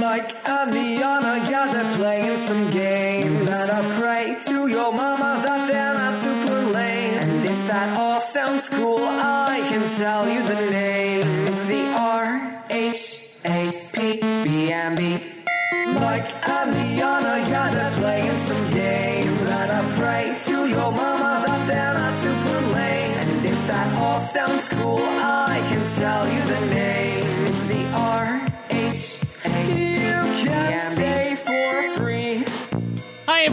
Mike and Liana, yeah, they're playing some games. And I pray to your mama that they're not super lame. And if that all sounds cool, I can tell you the name. It's the R H A P B M B. Mike and Liana, yeah, they're playing some games. And I pray to your mama that they're not super lame. And if that all sounds cool, I can tell you the name.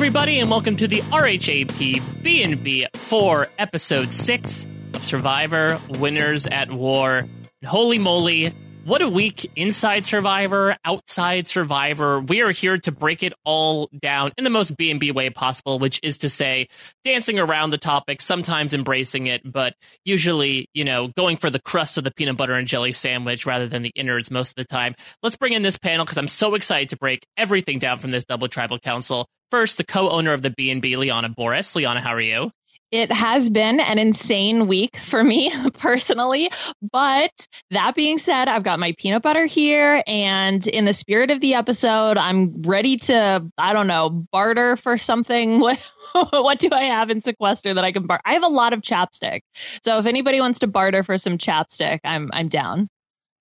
Everybody, and welcome to the RHAP B&B for episode six of Survivor Winners at War. Holy moly, what a week inside Survivor, outside Survivor. We are here to break it all down in the most B&B way possible, which is to say, dancing around the topic, sometimes embracing it, but usually, you know, going for the crust of the peanut butter and jelly sandwich rather than the innards most of the time. Let's bring in this panel because I'm so excited to break everything down from this double tribal council. First, the co-owner of the B&B, Liana Boraas. Liana, how are you? It has been an insane week for me personally. But that being said, I've got my peanut butter here. And in the spirit of the episode, I'm ready to, I don't know, barter for something. What, do I have in sequester that I can barter? I have a lot of chapstick. So if anybody wants to barter for some chapstick, I'm I'm down.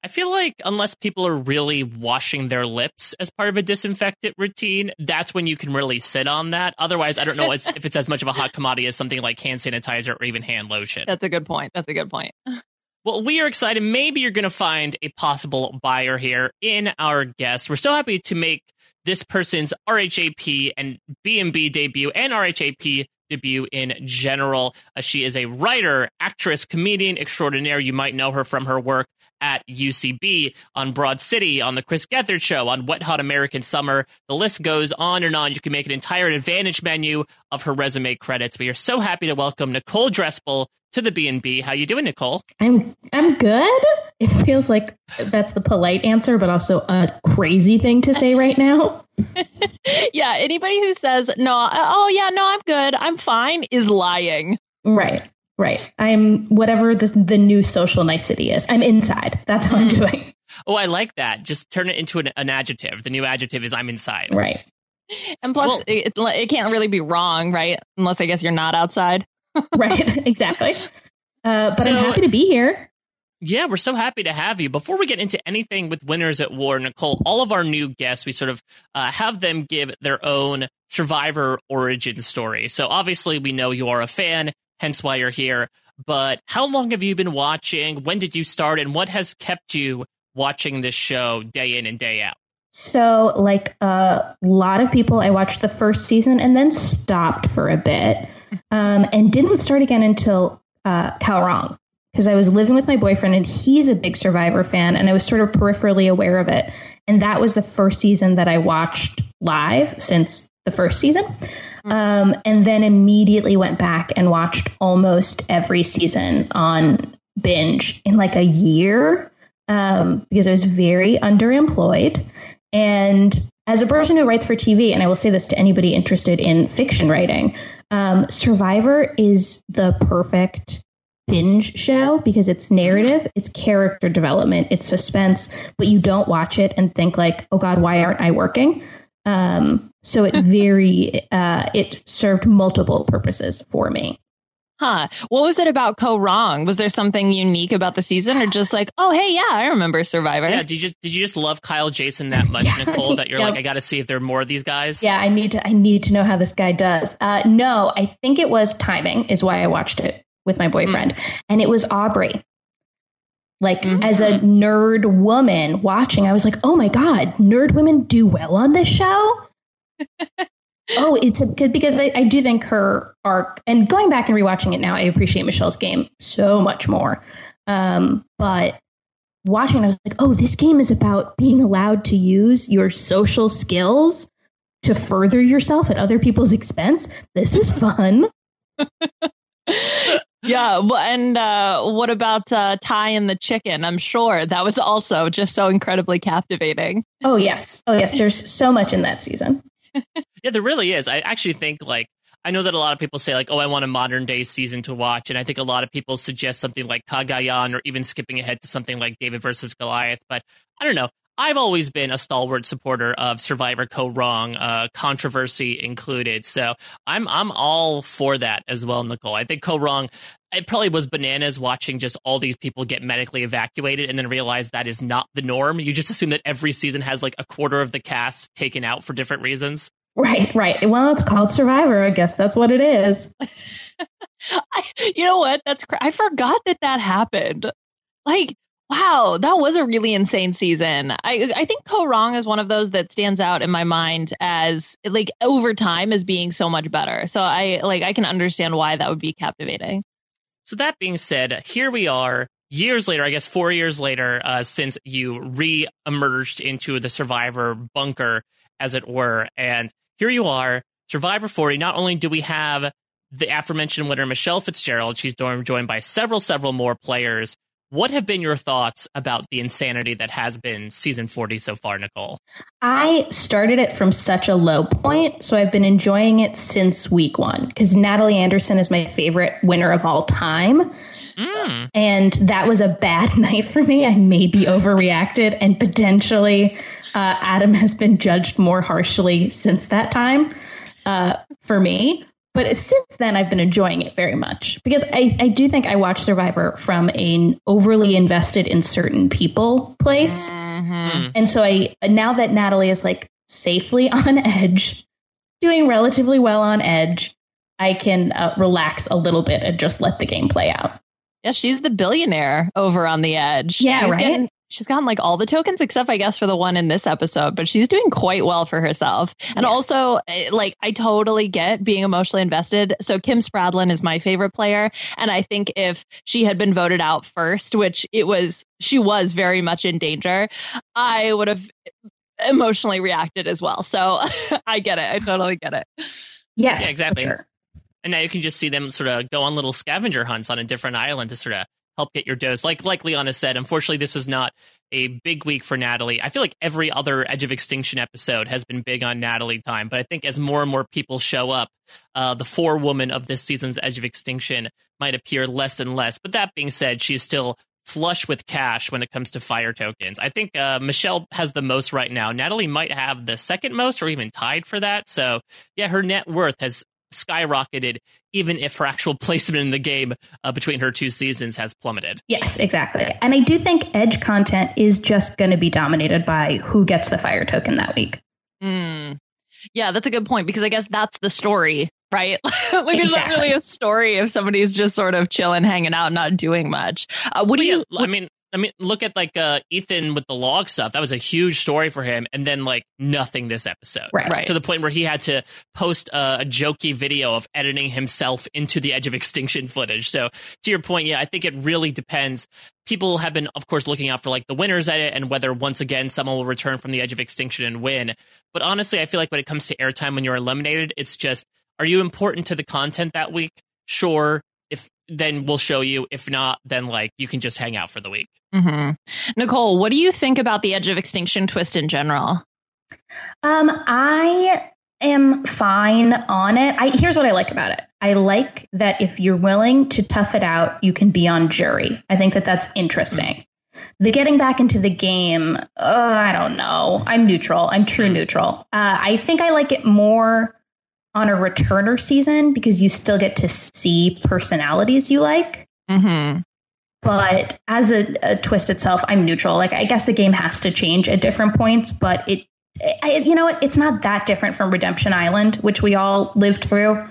I feel like unless people are really washing their lips as part of a disinfectant routine, that's when you can really sit on that. Otherwise, I don't know it's, if it's as much of a hot commodity as something like hand sanitizer or even hand lotion. That's a good point. That's a good point. Well, we are excited. Maybe you're going to find a possible buyer here in our guest. We're so happy to make this person's RHAP and B&B debut and RHAP debut in general. Uh, she is a writer, actress, comedian extraordinaire. You might know her from her work at UCB, on Broad City, on the Chris Gethard Show, on Wet Hot American Summer. The list goes on and on. You can make an entire advantage menu of her resume credits. We are so happy to welcome Nicole Drespel to the B&B. How you doing, Nicole? I'm I'm good. It feels like that's the polite answer, but also a crazy thing to say right now. yeah, anybody who says, no, oh, yeah, no, I'm good, I'm fine, is lying. Right, right. I'm whatever this, the new social nicety is. I'm inside. That's what I'm doing. Oh, I like that. Just turn it into an, an adjective. The new adjective is I'm inside. Right. And plus, Well- it, it can't really be wrong, right? Unless I guess you're not outside. right. Exactly. Uh, but I'm happy to be here. Yeah, we're so happy to have you. Before we get into anything with Winners at War, Nicole, all of our new guests, we sort of uh, have them give their own Survivor origin story. So obviously, we know you are a fan, hence why you're here. But how long have you been watching? When did you start? And what has kept you watching this show day in and day out? So, like a lot of people, I watched the first season and then stopped for a bit, um, and didn't start again until uh, Kaoh Rong because I was living with my boyfriend and he's a big Survivor fan, and I was sort of peripherally aware of it. And that was the first season that I watched live since the first season, um, and then immediately went back and watched almost every season on binge in like a year um, because I was very underemployed. And as a person who writes for TV, and I will say this to anybody interested in fiction writing, um, Survivor is the perfect binge show because it's narrative, it's character development, it's suspense, but you don't watch it and think like, oh God, why aren't I working? Um, so it very uh, it served multiple purposes for me. Huh. What was it about Kaoh Rong? Was there something unique about the season or just like, oh, hey, yeah, I remember Survivor? Yeah, did you just did you just love Kyle Jason that much, Yeah. Nicole, that you're Yep. like, I got to see if there are more of these guys? Yeah, I need to. I need to know how this guy does. Uh, no, I think it was timing is why I watched it with my boyfriend, and it was Aubrey. Like Mhm. as a nerd woman watching, I was like, "Oh my god, nerd women do well on this show." oh, it's a, 'cause- because I, I do think her arc, and going back and rewatching it now, I appreciate Michelle's game so much more. Um, but watching, I was like, "Oh, this game is about being allowed to use your social skills." to further yourself at other people's expense. This is fun. Yeah. Well, and uh, what about uh, Ty and the chicken? I'm sure that was also just so incredibly captivating. Oh yes. Oh yes. There's so much in that season. Yeah, there really is. I actually think like I know that a lot of people say like, "Oh, I want a modern day season to watch," and I think a lot of people suggest something like Cagayan or even skipping ahead to something like David versus Goliath. But I don't know. I've always been a stalwart supporter of Survivor Kaoh Rong, uh, controversy included. So I'm I'm all for that as well, Nicole. I think Kaoh Rong, it probably was bananas watching just all these people get medically evacuated and then realize that is not the norm. You just assume that every season has like a quarter of the cast taken out for different reasons. Right, right. Well, it's called Survivor. I guess that's what it is. I, you know what? That's cr- I forgot that that happened. Like, wow, that was a really insane season. I I think Kaoh Rong is one of those that stands out in my mind as like over time as being so much better. So I like I can understand why that would be captivating. So that being said, here we are years later, I guess four years later, uh, since you re-emerged into the Survivor bunker, as it were, and here you are, Survivor 40. Not only do we have the aforementioned winner Michelle Fitzgerald, she's joined by several, several more players. What have been your thoughts about the insanity that has been season 40 so far, Nicole? I started it from such a low point, so I've been enjoying it since week one because Natalie Anderson is my favorite winner of all time. Mm. And that was a bad night for me. I maybe overreacted, and potentially uh, Adam has been judged more harshly since that time uh, for me. But since then, I've been enjoying it very much because I, I do think I watch Survivor from an overly invested in certain people place. Mm-hmm. And so I now that Natalie is like safely on edge, doing relatively well on edge, I can uh, relax a little bit and just let the game play out. Yeah, she's the billionaire over on the edge. Yeah, she's right. Getting, she's gotten like all the tokens except I guess for the one in this episode, but she's doing quite well for herself. And yeah. also eh, like I totally get being emotionally invested. So Kim Spradlin is my favorite player and I think if she had been voted out first, which it was she was very much in danger, I would have emotionally reacted as well. So I get it. I totally get it. Yes, yeah, exactly. Sure. And now you can just see them sort of go on little scavenger hunts on a different island to sort of help get your dose. Like like Liana said, unfortunately, this was not a big week for Natalie. I feel like every other Edge of Extinction episode has been big on Natalie time, but I think as more and more people show up, uh, the four woman of this season's Edge of Extinction might appear less and less. But that being said, she's still flush with cash when it comes to fire tokens. I think uh, Michelle has the most right now. Natalie might have the second most or even tied for that. So, yeah, her net worth has skyrocketed, even if her actual placement in the game uh, between her two seasons has plummeted. Yes, exactly. And I do think Edge content is just going to be dominated by who gets the fire token that week. Mm. Yeah, that's a good point because I guess that's the story, right? like, exactly. there's not really a story if somebody's just sort of chilling, hanging out, not doing much. Uh, what do you? I mean, I mean, look at like uh, Ethan with the log stuff. That was a huge story for him, and then like nothing this episode. Right. right. To the point where he had to post a, a jokey video of editing himself into the Edge of Extinction footage. So to your point, yeah, I think it really depends. People have been, of course, looking out for like the winners edit and whether once again someone will return from the Edge of Extinction and win. But honestly, I feel like when it comes to airtime when you're eliminated, it's just are you important to the content that week? Sure. If then we'll show you. If not, then like you can just hang out for the week. Mm-hmm. Nicole, what do you think about the Edge of Extinction twist in general? Um, I am fine on it. I here's what I like about it. I like that if you're willing to tough it out, you can be on jury. I think that that's interesting. The getting back into the game, uh, I don't know. I'm neutral. I'm true neutral. Uh, I think I like it more on a returner season because you still get to see personalities you like. Mm-hmm. But as a, a, twist itself, I'm neutral. Like I guess the game has to change at different points, but it, I, you know what? It's not that different from Redemption Island, which we all lived through.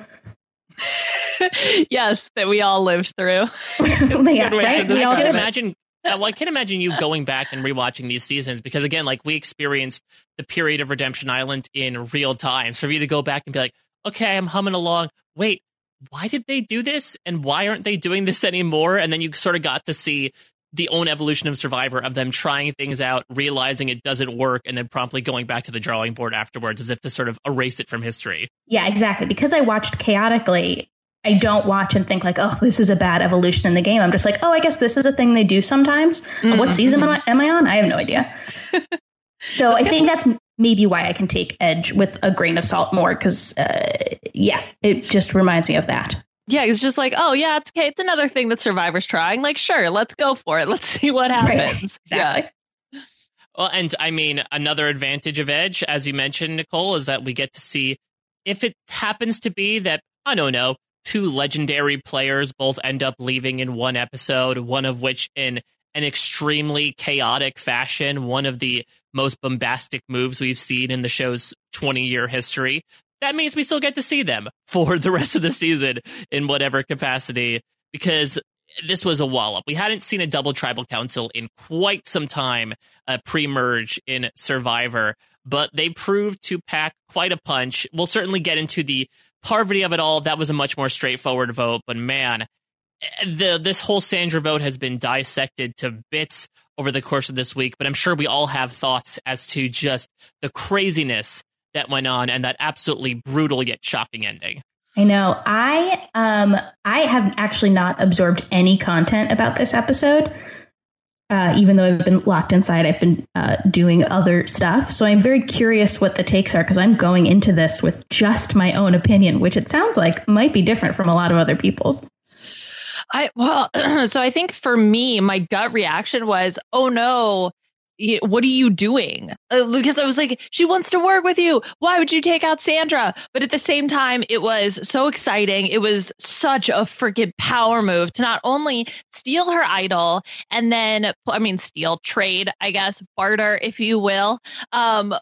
yes, that we all lived through. yeah, right? We all can imagine. Uh, well, I can imagine you going back and rewatching these seasons because, again, like we experienced the period of Redemption Island in real time. So for you to go back and be like, okay, I'm humming along. Wait, why did they do this and why aren't they doing this anymore? And then you sort of got to see the own evolution of Survivor of them trying things out, realizing it doesn't work, and then promptly going back to the drawing board afterwards as if to sort of erase it from history. Yeah, exactly. Because I watched chaotically, I don't watch and think like, oh, this is a bad evolution in the game. I'm just like, oh, I guess this is a thing they do sometimes. Mm-hmm. What season am I, am I on? I have no idea. so I think that's maybe why I can take Edge with a grain of salt more because, uh, yeah, it just reminds me of that. Yeah, it's just like, oh yeah, it's okay. It's another thing that Survivor's trying. Like, sure, let's go for it. Let's see what happens. Right. Exactly. Yeah. Well, and I mean, another advantage of Edge, as you mentioned, Nicole, is that we get to see if it happens to be that, I don't know, two legendary players both end up leaving in one episode, one of which in an extremely chaotic fashion, one of the most bombastic moves we've seen in the show's 20 year history. That means we still get to see them for the rest of the season in whatever capacity, because this was a wallop. We hadn't seen a double tribal council in quite some time, uh, pre merge in Survivor, but they proved to pack quite a punch. We'll certainly get into the Parvati of it all, that was a much more straightforward vote. But man, the this whole Sandra vote has been dissected to bits over the course of this week. But I'm sure we all have thoughts as to just the craziness that went on and that absolutely brutal yet shocking ending. I know. I um I have actually not absorbed any content about this episode uh, even though I've been locked inside, I've been uh, doing other stuff. So I'm very curious what the takes are because I'm going into this with just my own opinion, which it sounds like might be different from a lot of other people's. I well, so I think for me, my gut reaction was, "Oh no, what are you doing? Uh, because I was like, she wants to work with you. Why would you take out Sandra? But at the same time, it was so exciting. It was such a freaking power move to not only steal her idol and then, I mean, steal, trade, I guess, barter, if you will, um,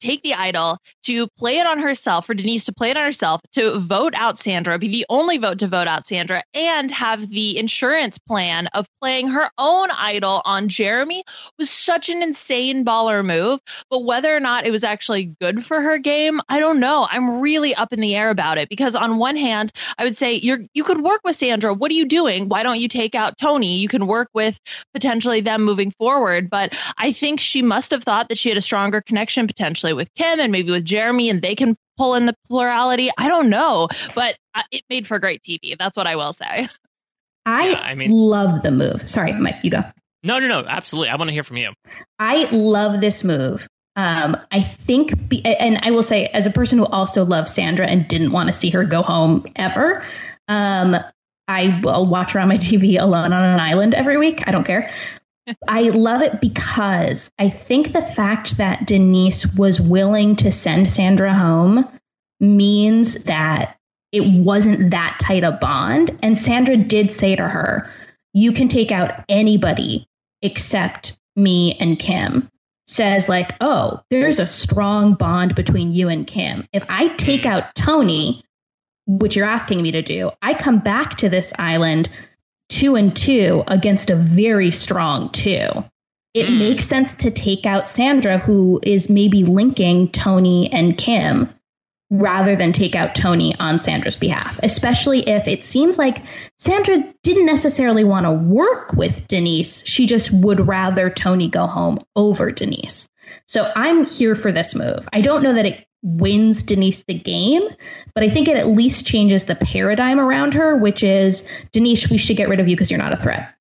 take the idol, to play it on herself, for Denise to play it on herself, to vote out Sandra, be the only vote to vote out Sandra, and have the insurance plan of playing her own idol on Jeremy was such an insane baller move. But whether or not it was actually good for her game, I don't know. I'm really up in the air about it because on one hand, I would say you're you could work with Sandra. What are you doing? Why don't you take out Tony? You can work with potentially them moving forward. But I think she must have thought that she had a stronger connection potentially with Kim and maybe with Jeremy, and they can pull in the plurality. I don't know, but uh, it made for great TV. That's what I will say. I, yeah, I mean, love the move. Sorry, Mike, you go. No, no, no, absolutely. I want to hear from you. I love this move. Um, I think, be, and I will say, as a person who also loves Sandra and didn't want to see her go home ever, um, I will watch her on my TV alone on an island every week. I don't care. I love it because I think the fact that Denise was willing to send Sandra home means that it wasn't that tight a bond. And Sandra did say to her, You can take out anybody except me and Kim. Says, like, oh, there's a strong bond between you and Kim. If I take out Tony, which you're asking me to do, I come back to this island two and two against a very strong two. It mm. makes sense to take out Sandra, who is maybe linking Tony and Kim, rather than take out Tony on Sandra's behalf, especially if it seems like Sandra didn't necessarily want to work with Denise. She just would rather Tony go home over Denise. So I'm here for this move. I don't know that it wins Denise the game, but I think it at least changes the paradigm around her, which is Denise, we should get rid of you because you're not a threat.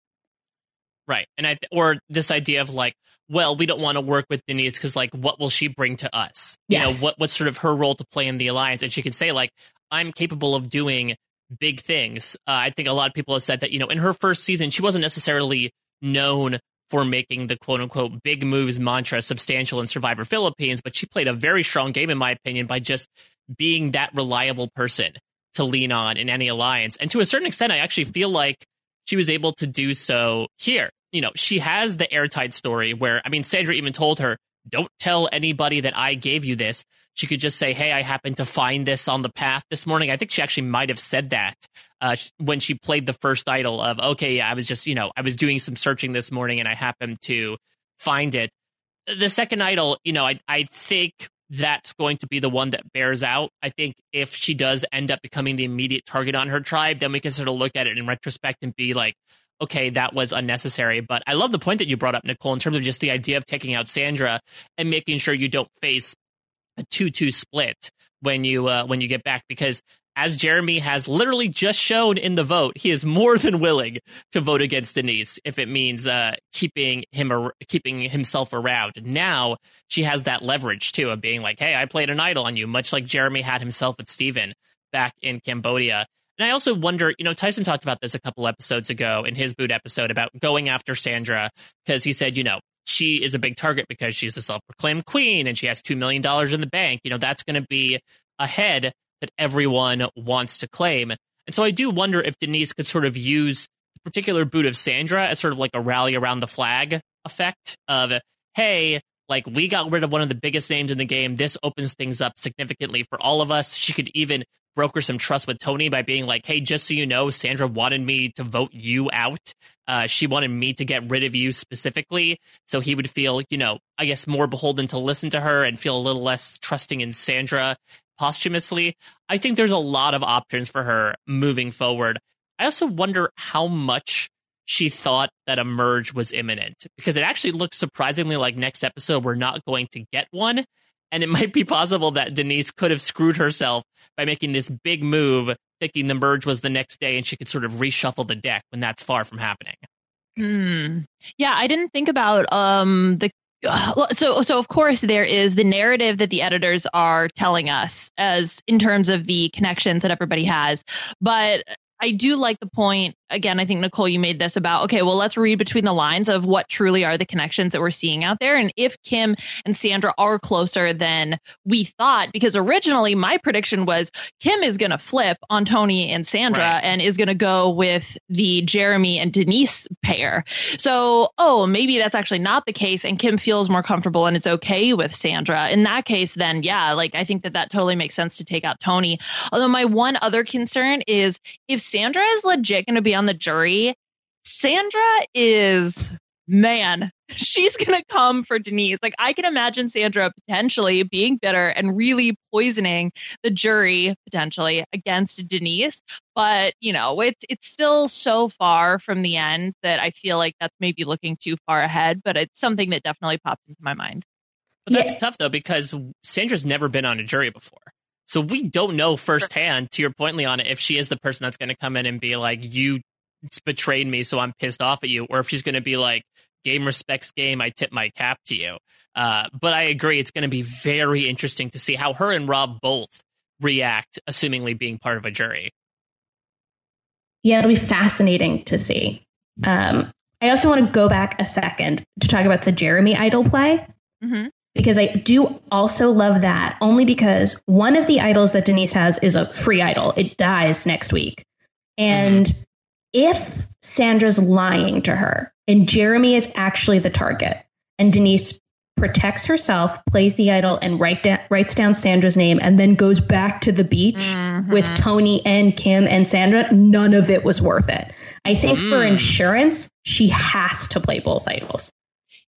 Right. And I, th- or this idea of like, well, we don't want to work with Denise because like, what will she bring to us? Yes. You know, what, what's sort of her role to play in the alliance? And she could say like, I'm capable of doing big things. Uh, I think a lot of people have said that, you know, in her first season, she wasn't necessarily known for making the quote unquote big moves mantra substantial in Survivor Philippines, but she played a very strong game, in my opinion, by just being that reliable person to lean on in any alliance. And to a certain extent, I actually feel like she was able to do so here. You know, she has the airtight story where, I mean, Sandra even told her, don't tell anybody that I gave you this. She could just say, Hey, I happened to find this on the path this morning. I think she actually might have said that uh, when she played the first idol of, okay, yeah, I was just, you know, I was doing some searching this morning and I happened to find it. The second idol, you know, I, I think that's going to be the one that bears out. I think if she does end up becoming the immediate target on her tribe, then we can sort of look at it in retrospect and be like, okay, that was unnecessary. But I love the point that you brought up, Nicole, in terms of just the idea of taking out Sandra and making sure you don't face a two-two split when you uh, when you get back because as Jeremy has literally just shown in the vote, he is more than willing to vote against Denise if it means uh, keeping him ar- keeping himself around. Now she has that leverage too of being like, "Hey, I played an idol on you," much like Jeremy had himself with Steven back in Cambodia. And I also wonder, you know, Tyson talked about this a couple episodes ago in his boot episode about going after Sandra because he said, you know, she is a big target because she's the self-proclaimed queen and she has two million dollars in the bank. You know, that's going to be a head that everyone wants to claim. And so I do wonder if Denise could sort of use the particular boot of Sandra as sort of like a rally around the flag effect of, hey, like we got rid of one of the biggest names in the game. This opens things up significantly for all of us. She could even broker some trust with Tony by being like, hey, just so you know, Sandra wanted me to vote you out. Uh, she wanted me to get rid of you specifically. So he would feel, you know, I guess more beholden to listen to her and feel a little less trusting in Sandra posthumously. I think there's a lot of options for her moving forward. I also wonder how much she thought that a merge was imminent because it actually looks surprisingly like next episode we're not going to get one. And it might be possible that Denise could have screwed herself by making this big move, thinking the merge was the next day and she could sort of reshuffle the deck when that's far from happening. Hmm. Yeah, I didn't think about um the so so of course there is the narrative that the editors are telling us as in terms of the connections that everybody has but I do like the point again, I think Nicole, you made this about okay, well, let's read between the lines of what truly are the connections that we're seeing out there. And if Kim and Sandra are closer than we thought, because originally my prediction was Kim is going to flip on Tony and Sandra right. and is going to go with the Jeremy and Denise pair. So, oh, maybe that's actually not the case. And Kim feels more comfortable and it's okay with Sandra. In that case, then yeah, like I think that that totally makes sense to take out Tony. Although my one other concern is if Sandra is legit going to be on on the jury, Sandra is man, she's going to come for Denise. Like I can imagine Sandra potentially being bitter and really poisoning the jury potentially against Denise, but you know, it's it's still so far from the end that I feel like that's maybe looking too far ahead, but it's something that definitely popped into my mind. But that's yeah. tough though because Sandra's never been on a jury before. So we don't know firsthand, to your point, Liana, if she is the person that's going to come in and be like, "You betrayed me, so I'm pissed off at you, or if she's going to be like, game respects game, I tip my cap to you. Uh, but I agree, it's going to be very interesting to see how her and Rob both react, assumingly being part of a jury. Yeah, it'll be fascinating to see. Um, I also want to go back a second to talk about the Jeremy Idol play. Mm-hmm. Because I do also love that, only because one of the idols that Denise has is a free idol. It dies next week. And mm-hmm if Sandra's lying to her and Jeremy is actually the target and Denise protects herself, plays the idol, and write da- writes down Sandra's name, and then goes back to the beach mm-hmm. with Tony and Kim and Sandra, none of it was worth it. I think mm. for insurance, she has to play both idols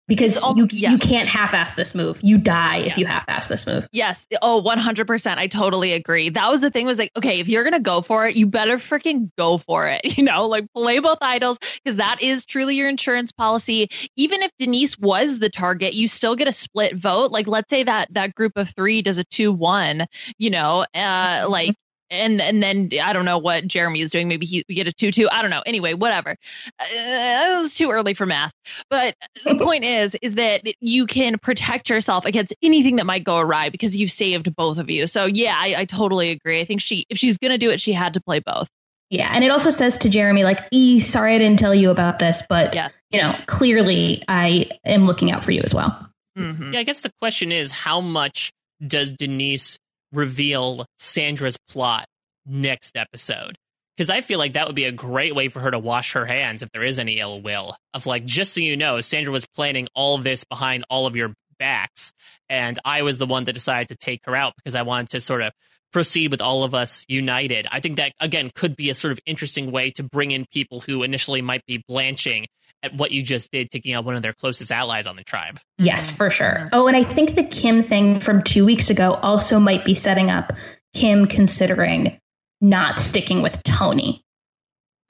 because you yeah. you can't half-ass this move. You die if you half-ass this move. Yes. Oh, 100%. I totally agree. That was the thing was like, okay, if you're going to go for it, you better freaking go for it. You know, like play both idols because that is truly your insurance policy. Even if Denise was the target, you still get a split vote. Like let's say that that group of 3 does a 2-1, you know, uh like and and then I don't know what Jeremy is doing. Maybe he we get a two two. I don't know. Anyway, whatever. Uh, it was too early for math. But the point is, is that you can protect yourself against anything that might go awry because you've saved both of you. So yeah, I, I totally agree. I think she, if she's gonna do it, she had to play both. Yeah, and it also says to Jeremy, like, "E, sorry I didn't tell you about this, but yeah. you know, clearly I am looking out for you as well." Mm-hmm. Yeah, I guess the question is, how much does Denise reveal Sandra's plot next episode. Because I feel like that would be a great way for her to wash her hands if there is any ill will. Of like, just so you know, Sandra was planning all this behind all of your backs, and I was the one that decided to take her out because I wanted to sort of proceed with all of us united. I think that, again, could be a sort of interesting way to bring in people who initially might be blanching at what you just did, taking out one of their closest allies on the tribe. Yes, for sure. Oh, and I think the Kim thing from two weeks ago also might be setting up Kim considering not sticking with Tony.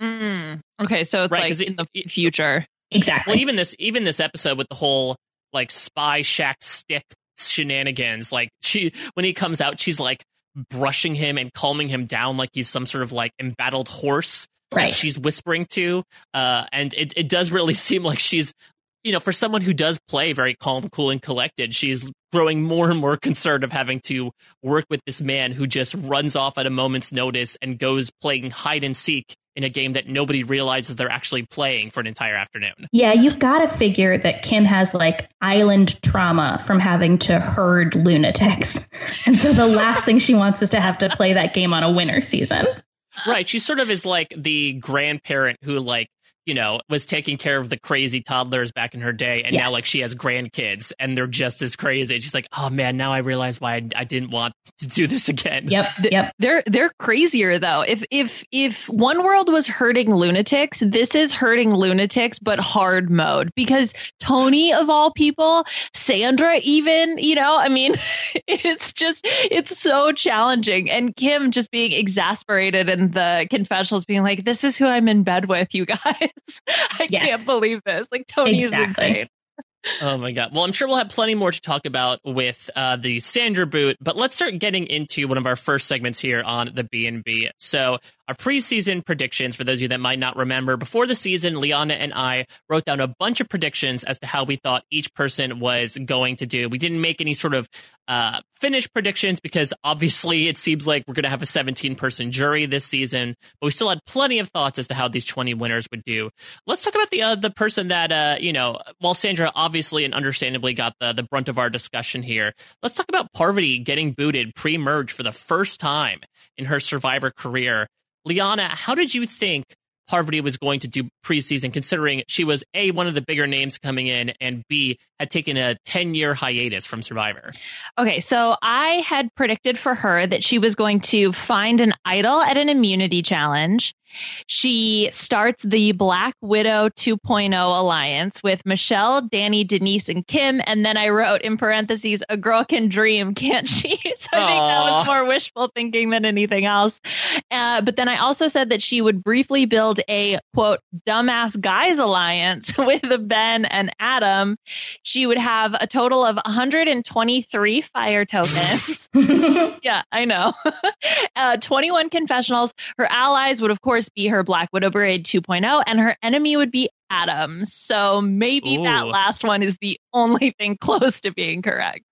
Mm. Okay, so it's right, like in the future. Exactly. Well, even this even this episode with the whole like spy shack stick shenanigans, like she when he comes out, she's like brushing him and calming him down like he's some sort of like embattled horse right. she's whispering to. Uh, and it, it does really seem like she's, you know, for someone who does play very calm, cool, and collected, she's growing more and more concerned of having to work with this man who just runs off at a moment's notice and goes playing hide and seek in a game that nobody realizes they're actually playing for an entire afternoon. Yeah, you've got to figure that Kim has like island trauma from having to herd lunatics. And so the last thing she wants is to have to play that game on a winter season. Right. She sort of is like the grandparent who like you know, was taking care of the crazy toddlers back in her day, and yes. now like she has grandkids, and they're just as crazy. she's like, oh man, now I realize why I, I, didn't want to do this again. Yep, yep. They're they're crazier though. If if if One World was hurting lunatics, this is hurting lunatics, but hard mode because Tony of all people, Sandra even, you know, I mean, it's just it's so challenging, and Kim just being exasperated in the confessionals, being like, this is who I'm in bed with, you guys. I yes. can't believe this. Like Tony exactly. is insane. Oh my god. Well, I'm sure we'll have plenty more to talk about with uh, the Sandra boot, but let's start getting into one of our first segments here on the B&B. So, our preseason predictions for those of you that might not remember. Before the season, Liana and I wrote down a bunch of predictions as to how we thought each person was going to do. We didn't make any sort of uh, finished predictions because obviously it seems like we're going to have a 17 person jury this season, but we still had plenty of thoughts as to how these 20 winners would do. Let's talk about the uh, the person that uh, you know, while Sandra obviously and understandably got the the brunt of our discussion here. Let's talk about Parvati getting booted pre-merge for the first time in her Survivor career. Liana, how did you think Parvati was going to do preseason, considering she was A, one of the bigger names coming in, and B, had taken a 10 year hiatus from Survivor? Okay, so I had predicted for her that she was going to find an idol at an immunity challenge she starts the Black Widow 2.0 alliance with Michelle, Danni, Denise, and Kim. And then I wrote in parentheses, a girl can dream, can't she? so I think that was more wishful thinking than anything else. Uh, but then I also said that she would briefly build a quote, dumbass guys alliance with Ben and Adam. She would have a total of 123 fire tokens. yeah, I know. uh, 21 confessionals. Her allies would, of course, course, be her Black Widow Brigade 2.0, and her enemy would be Adam. So maybe Ooh. that last one is the only thing close to being correct.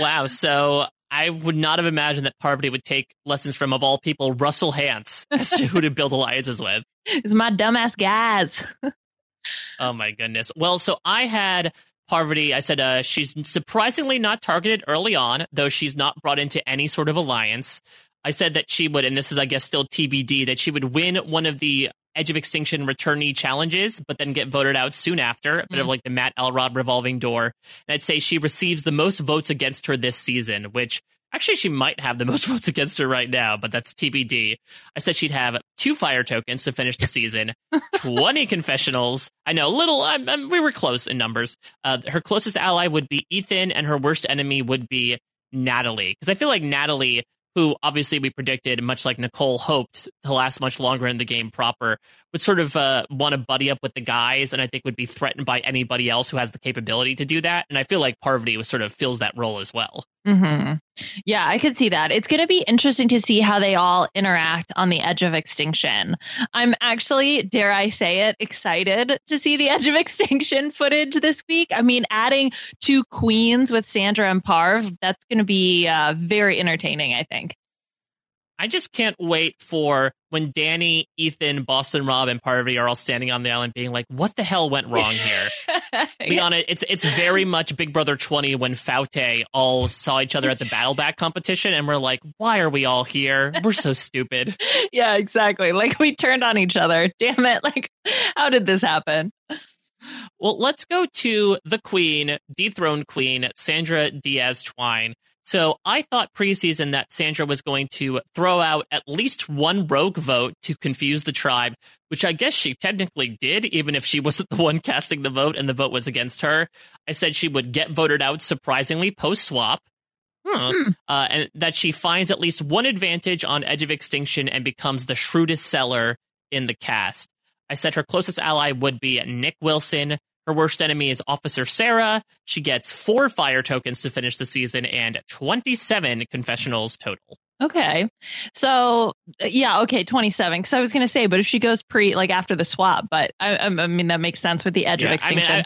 Wow. So I would not have imagined that Parvati would take lessons from, of all people, Russell Hantz as to who to build alliances with. It's my dumbass guys. oh my goodness. Well, so I had Parvati, I said uh, she's surprisingly not targeted early on, though she's not brought into any sort of alliance. I said that she would, and this is, I guess, still TBD, that she would win one of the Edge of Extinction returnee challenges, but then get voted out soon after, a bit mm. of like the Matt Elrod revolving door. And I'd say she receives the most votes against her this season, which actually she might have the most votes against her right now, but that's TBD. I said she'd have two fire tokens to finish the season, 20 confessionals. I know, little, I'm, I'm, we were close in numbers. Uh, her closest ally would be Ethan, and her worst enemy would be Natalie. Because I feel like Natalie who obviously we predicted, much like Nicole hoped to last much longer in the game proper, would sort of uh, want to buddy up with the guys, and I think would be threatened by anybody else who has the capability to do that. And I feel like Parvati was sort of fills that role as well. Mm-hmm. Yeah, I could see that. It's going to be interesting to see how they all interact on the edge of extinction. I'm actually, dare I say it, excited to see the edge of extinction footage this week. I mean, adding two queens with Sandra and Parv, that's going to be uh, very entertaining, I think. I just can't wait for when Danni, Ethan, Boston Rob, and Parvati are all standing on the island being like, what the hell went wrong here? Liana, it's it's very much Big Brother 20 when Foutte all saw each other at the battle back competition and we're like, why are we all here? We're so stupid. yeah, exactly. Like we turned on each other. Damn it. Like, how did this happen? Well, let's go to the queen, dethroned queen, Sandra Diaz Twine. So I thought preseason that Sandra was going to throw out at least one rogue vote to confuse the tribe, which I guess she technically did, even if she wasn't the one casting the vote and the vote was against her. I said she would get voted out surprisingly post swap. Huh. Hmm. Uh, and that she finds at least one advantage on Edge of Extinction and becomes the shrewdest seller in the cast. I said her closest ally would be Nick Wilson, her worst enemy is Officer Sarah. She gets four fire tokens to finish the season and 27 confessionals total. Okay. So, yeah, okay, 27. Because I was going to say, but if she goes pre, like after the swap, but I, I mean, that makes sense with the edge yeah, of extinction. I, mean,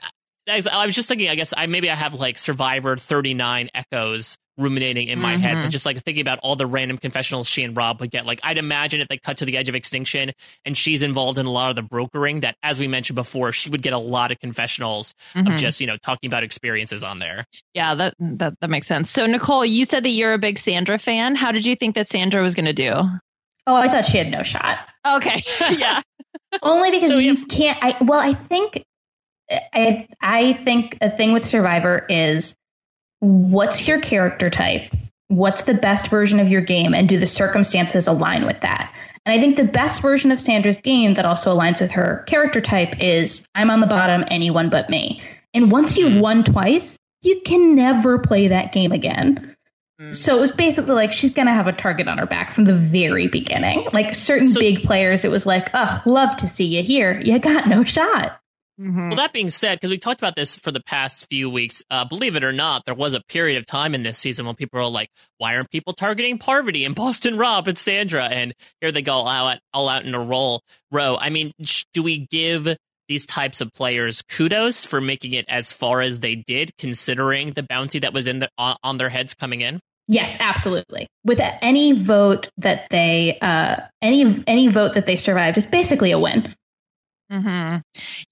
I, I, I was just thinking, I guess I maybe I have like Survivor 39 echoes ruminating in my head, Mhm. but just like thinking about all the random confessionals she and Rob would get. Like, I'd imagine if they cut to the edge of extinction and she's involved in a lot of the brokering, that as we mentioned before, she would get a lot of confessionals Mhm. of just, you know, talking about experiences on there. Yeah, that, that that makes sense. So Nicole, you said that you're a big Sandra fan. How did you think that Sandra was going to do? Oh, I thought she had no shot. Okay, yeah, Only because So, you yeah. can't. I well, I think, I I think a thing with Survivor is what's your character type, what's the best version of your game, and do the circumstances align with that. And I think the best version of Sandra's game that also aligns with her character type is I'm on the bottom, anyone but me. And once you've mm. won twice, you can never play that game again. Mm. So it was basically like she's gonna have a target on her back from the very beginning. Like certain So- big players, it was like, oh, love to see you here. You got no shot. Mhm. Well, that being said, because we talked about this for the past few weeks, uh, believe it or not, there was a period of time in this season when people were like, "Why aren't people targeting Parvati and Boston Rob and Sandra?" And here they go all out, all out in a roll row. I mean, sh- do we give these types of players kudos for making it as far as they did, considering the bounty that was in the, on, on their heads coming in? Yes, absolutely. With any vote that they, uh, any any vote that they survived is basically a win. Hmm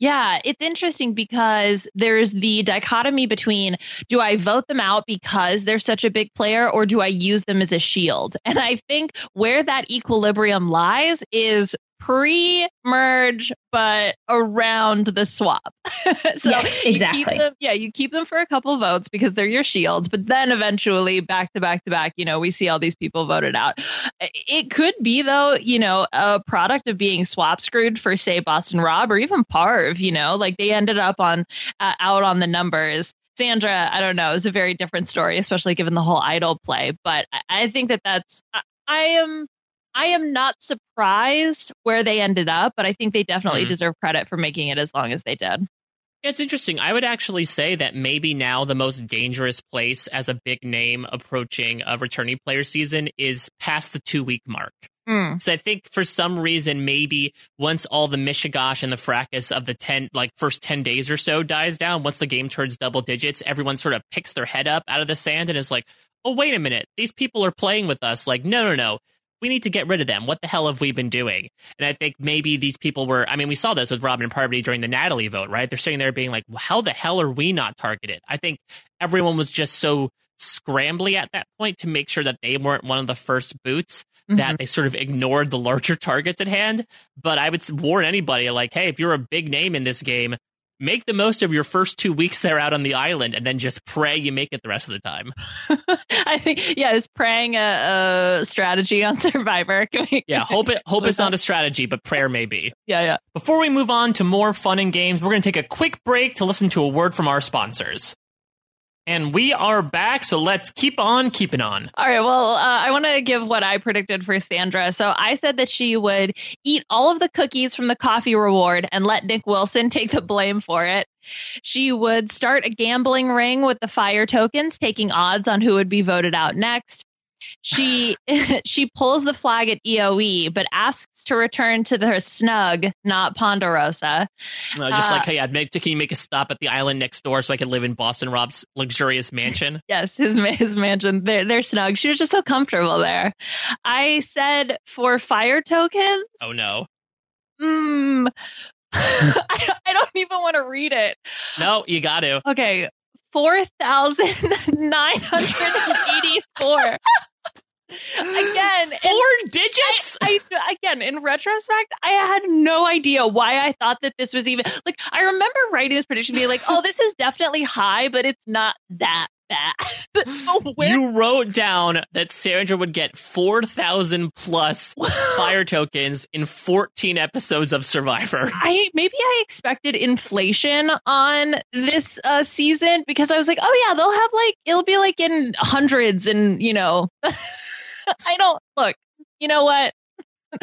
Yeah, it's interesting because there's the dichotomy between do I vote them out because they're such a big player or do I use them as a shield? And I think where that equilibrium lies is pre merge, but around the swap. so Yes, exactly. them- yeah, you keep them for a couple votes because they're your shields, but then eventually back to back to back, you know, we see all these people voted out. It could be though, you know, a product of being swap screwed for say Boston Rob or even Parv, you know, like they ended up on uh, out on the numbers. Sandra, I don't know, is a very different story, especially given the whole idol play. But I, I think that that's I, I am I am not surprised where they ended up, but I think they definitely Mhm. deserve credit for making it as long as they did. It's interesting. I would actually say that maybe now the most dangerous place as a big name approaching a returning player season is past the two week mark. Mm. Because I think for some reason, maybe once all the mishigash and the fracas of the 10, like first 10 days or so dies down, once the game turns double digits, everyone sort of picks their head up out of the sand and is like, oh, wait a minute. These people are playing with us. Like, no, no, no. We need to get rid of them. What the hell have we been doing? And I think maybe these people were, I mean, we saw this with Robin and Parvati during the Natalie vote, right? They're sitting there being like, well, how the hell are we not targeted? I think everyone was just so scrambly at that point to make sure that they weren't one of the first boots that mm-hmm. they sort of ignored the larger targets at hand. But I would warn anybody like, hey, if you're a big name in this game, make the most of your first two weeks there out on the island and then just pray you make it the rest of the time. I think yeah, is praying a, a strategy on Survivor. Yeah, hope it hope it's not a strategy, but prayer may be. yeah, yeah. Before we move on to more fun and games, we're going to take a quick break to listen to a word from our sponsors. And we are back, so let's keep on keeping on. All right. Well, uh, I want to give what I predicted for Sandra. So I said that she would eat all of the cookies from the coffee reward and let Nick Wilson take the blame for it. She would start a gambling ring with the fire tokens, taking odds on who would be voted out next. She she pulls the flag at EOE, but asks to return to her snug, not Ponderosa. No, just uh, like, hey, I'd make, can you make a stop at the island next door so I can live in Boston Rob's luxurious mansion? yes, his his mansion. They're, they're snug. She was just so comfortable there. I said for fire tokens. Oh no. Mmm. I, I don't even want to read it. No, you got to. Okay, 4,984. Again, Four digits? I again in retrospect, I had no idea why I thought that this was even like. I remember writing this prediction, being like, "Oh, this is definitely high, but it's not that bad." Where You wrote down that Sandra would get 4,000 plus fire tokens in 14 episodes of Survivor. I maybe I expected inflation on this uh, season because I was like, oh yeah, they'll have like it'll be like in hundreds, and you know, I don't look. You know what?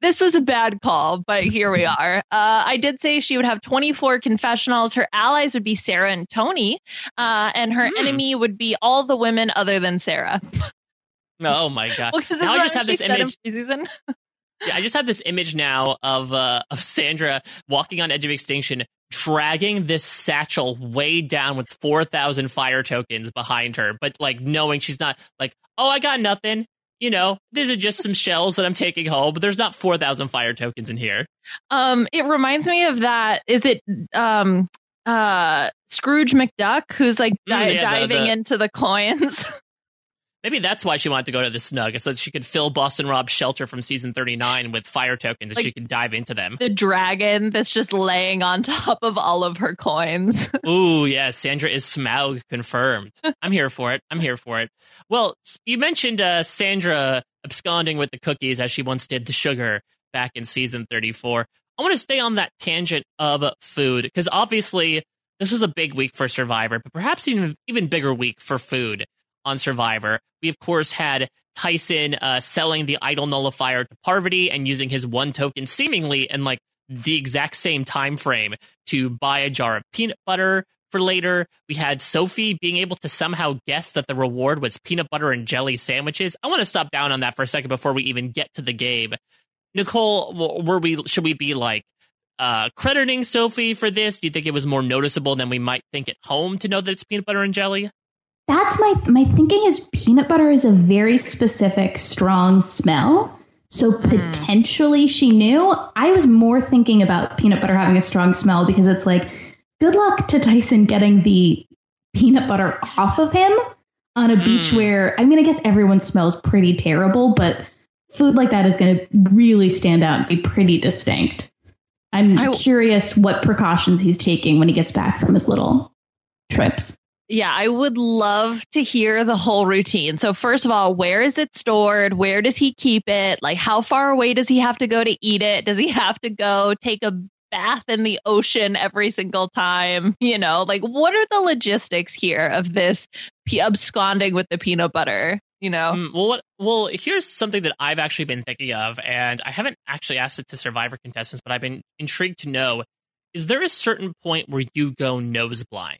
This was a bad call, but here we are. Uh, I did say she would have 24 confessionals. Her allies would be Sarah and Tony, uh, and her Hmm. enemy would be all the women other than Sarah. Oh my god. Well, Now I just have this image. Yeah, I just have this image now of uh, of Sandra walking on edge of extinction, dragging this satchel way down with 4,000 fire tokens behind her, but like knowing she's not like, oh, I got nothing. You know, these are just some shells that I'm taking home, but there's not 4,000 fire tokens in here. Um, it reminds me of that. Is it um uh Scrooge McDuck who's like di- Mm, yeah, the- diving the- into the coins? Maybe that's why she wanted to go to the snug, so that she could fill Boston Rob's shelter from season 39 with fire tokens and Like- she could dive into them. the dragon that's just laying on top of all of her coins. Ooh, yeah, Sandra is Smaug confirmed. I'm here for it. I'm here for it. Well, you mentioned uh, Sandra absconding with the cookies as she once did the sugar back in season 34. I want to stay on that tangent of food because obviously this was a big week for Survivor, but perhaps even even bigger week for food on Survivor. We of course had Tyson uh, selling the idol nullifier to Parvati and using his one token seemingly in like the exact same time frame to buy a jar of peanut butter for later. We had Sophie being able to somehow guess that the reward was peanut butter and jelly sandwiches. I want to stop down on that for a second before we even get to the game. Nicole, were we should we be like uh, crediting Sophie for this? Do you think it was more noticeable than we might think at home to know that it's peanut butter and jelly? That's my my thinking is peanut butter is a very specific strong smell. So potentially she knew. I was more thinking about peanut butter having a strong smell because it's like good luck to Tyson getting the peanut butter off of him on a beach Mm. where I mean I guess everyone smells pretty terrible, but food like that is going to really stand out and be pretty distinct. I'm I- curious what precautions he's taking when he gets back from his little trips. Yeah, I would love to hear the whole routine. So, first of all, where is it stored? Where does he keep it? Like, how far away does he have to go to eat it? Does he have to go take a bath in the ocean every single time? You know, like, what are the logistics here of this p- absconding with the peanut butter? You know, Mm, well, what, well, here's something that I've actually been thinking of, and I haven't actually asked it to Survivor contestants, but I've been intrigued to know: is there a certain point where you go nose blind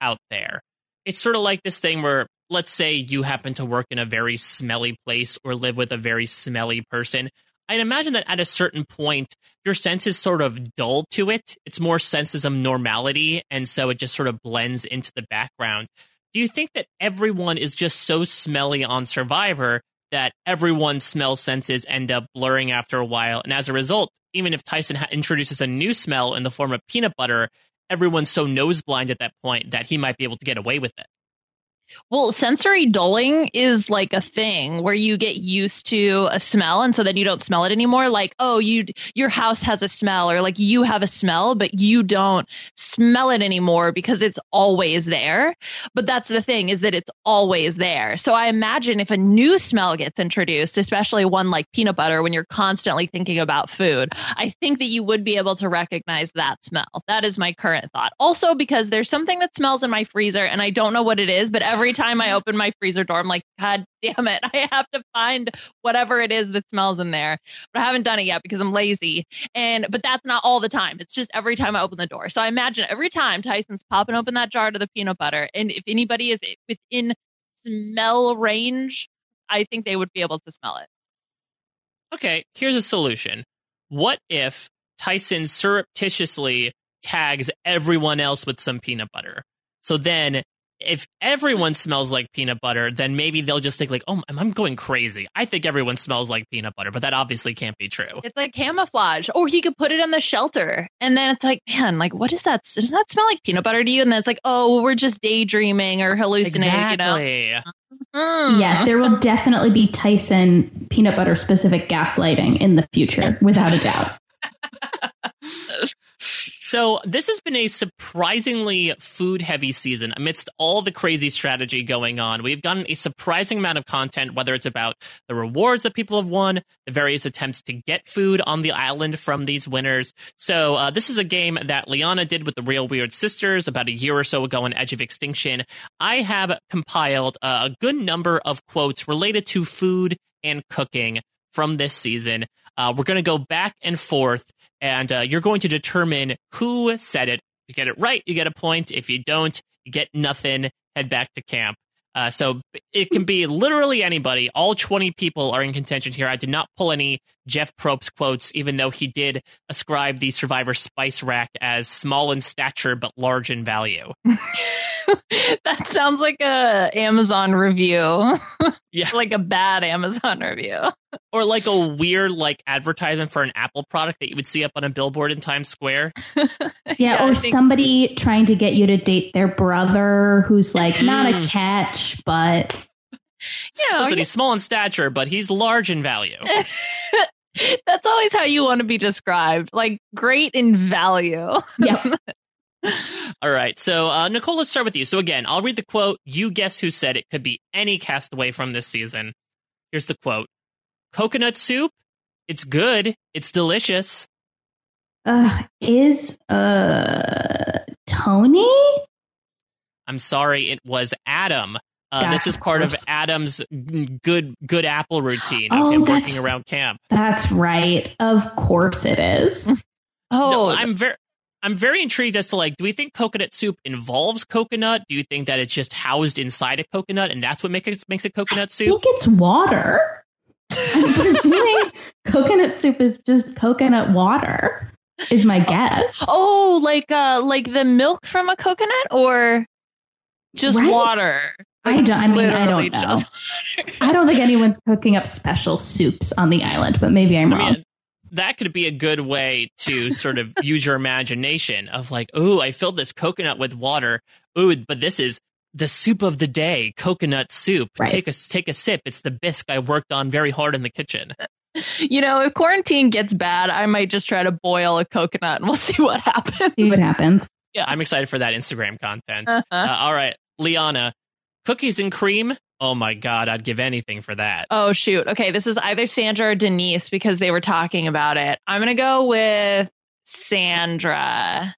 out there? It's sort of like this thing where, let's say, you happen to work in a very smelly place or live with a very smelly person. I'd imagine that at a certain point, your senses sort of dull to it. It's more senses of normality, and so it just sort of blends into the background. Do you think that everyone is just so smelly on Survivor that everyone's smell senses end up blurring after a while? And as a result, even if Tyson ha- introduces a new smell in the form of peanut butter, everyone's so nose blind at that point that he might be able to get away with it. Well, sensory dulling is like a thing where you get used to a smell and so then you don't smell it anymore. Like, oh, you your house has a smell or like you have a smell, but you don't smell it anymore because it's always there. But that's the thing is that it's always there. So I imagine if a new smell gets introduced, especially one like peanut butter when you're constantly thinking about food, I think that you would be able to recognize that smell. That is my current thought. Also because there's something that smells in my freezer and I don't know what it is, but every time I open my freezer door, I'm like, God damn it. I have to find whatever it is that smells in there. But I haven't done it yet because I'm lazy. And but that's not all the time. It's just every time I open the door. So I imagine every time Tyson's popping open that jar to the peanut butter. And if anybody is within smell range, I think they would be able to smell it. Okay, here's a solution. What if Tyson surreptitiously tags everyone else with some peanut butter? So then, if everyone smells like peanut butter, then maybe they'll just think like, "Oh, I'm going crazy." I think everyone smells like peanut butter, but that obviously can't be true. It's like camouflage. Or he could put it in the shelter. And then it's like, man, like what is that? Does that smell like peanut butter to you? And then it's like, oh, we're just daydreaming or hallucinating, you know? Exactly. Hmm. Yeah, there will definitely be Tyson peanut butter specific gaslighting in the future, without a doubt. So this has been a surprisingly food heavy season amidst all the crazy strategy going on. We've gotten a surprising amount of content, whether it's about the rewards that people have won, the various attempts to get food on the island from these winners. So uh, this is a game that Liana did with the Real Weird Sisters about a year or so ago on Edge of Extinction. I have compiled uh, a good number of quotes related to food and cooking from this season. Uh, we're going to go back and forth and uh, you're going to determine who said it. If you get it right, you get a point. If you don't, you get nothing. Head back to camp. Uh, so it can be literally anybody. All 20 people are in contention here. I did not pull any Jeff Probst quotes, even though he did ascribe the Survivor Spice Rack as small in stature but large in value. that sounds like a Amazon review. Yeah. like a bad Amazon review. Or like a weird like advertisement for an Apple product that you would see up on a billboard in Times Square. Yeah, I or think- somebody trying to get you to date their brother who's like not a Mm. catch, but you know, Listen, he's small in stature, but he's large in value. that's always how you want to be described. Like great in value. yeah. All right. So, uh, Nicole, let's start with you. So, again, I'll read the quote. You guess who said it. Could be any castaway from this season. Here's the quote Coconut soup. It's good. It's delicious. Uh, is uh Tony? I'm sorry. It was Adam. Uh, this is part of of. Adam's good good apple routine Oh, of him that's- working around camp. That's right. Of course it is. Oh, No, I'm very. I'm very intrigued as to like, do we think coconut soup involves coconut? Do you think that it's just housed inside a coconut and that's what makes it makes it coconut I soup? think it's water. I'm presuming coconut soup is just coconut water. Is my guess. oh, like uh, like the milk from a coconut, or just Right. water. I don't- I mean, I don't know. I don't think anyone's cooking up special soups on the island, but maybe I'm I wrong. Mean, that could be a good way to sort of use your imagination of like, oh, I filled this coconut with water. Ooh, but this is the soup of the day, coconut soup. Right. Take a take a sip. It's the bisque I worked on very hard in the kitchen. you know, if quarantine gets bad, I might just try to boil a coconut and we'll see what happens. See what happens. Yeah, I'm excited for that Instagram content. Uh-huh. Uh, all right, Liana, cookies and cream. Oh my god, I'd give anything for that. Oh shoot. Okay, this is either Sandra or Denise because they were talking about it. I'm gonna go with Sandra.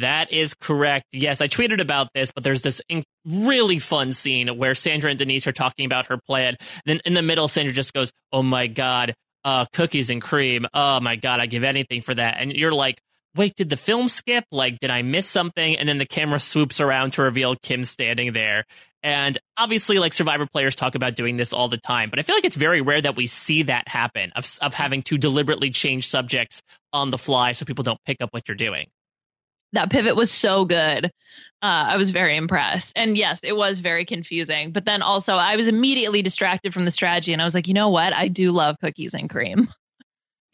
That is correct. Yes, I tweeted about this, but there's this in- really fun scene where Sandra and Denise are talking about her plan. Then in the middle, Sandra just goes, "Oh my god, uh, cookies and cream. Oh my god, I'd give anything for that." And you're like, "Wait, did the film skip? Like, did I miss something?" And then the camera swoops around to reveal Kim standing there. And obviously, like Survivor players talk about doing this all the time, but I feel like it's very rare that we see that happen of of having to deliberately change subjects on the fly so people don't pick up what you're doing. That pivot was so good. Uh, I was very impressed. And yes, it was very confusing. But then also, I was immediately distracted from the strategy, and I was like, you know what? I do love cookies and cream.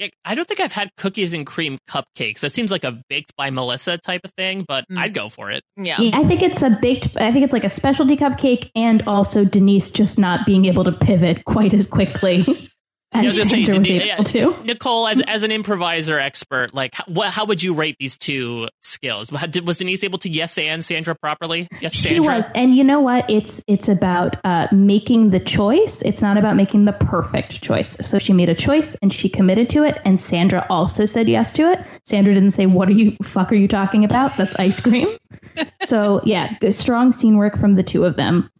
Yeah, I don't think I've had cookies and cream cupcakes. That seems like a baked by Melissa type of thing, but Mm. I'd go for it. Yeah. Yeah, I think it's a baked. I think it's like a specialty cupcake, and also Denise just not being able to pivot quite as quickly I was as gonna say, Sandra was Denise- able to. Nicole, as as an improviser expert, like how, what, how would you rate these two skills? Was Denise able to yes and Sandra properly? Yes, She Sandra. was, and you know what? It's it's about uh, making the choice. It's not about making the perfect choice. So she made a choice and she committed to it. And Sandra also said yes to it. Sandra didn't say, "What are you fuck are you talking about? That's ice cream." so yeah, good- strong scene work from the two of them.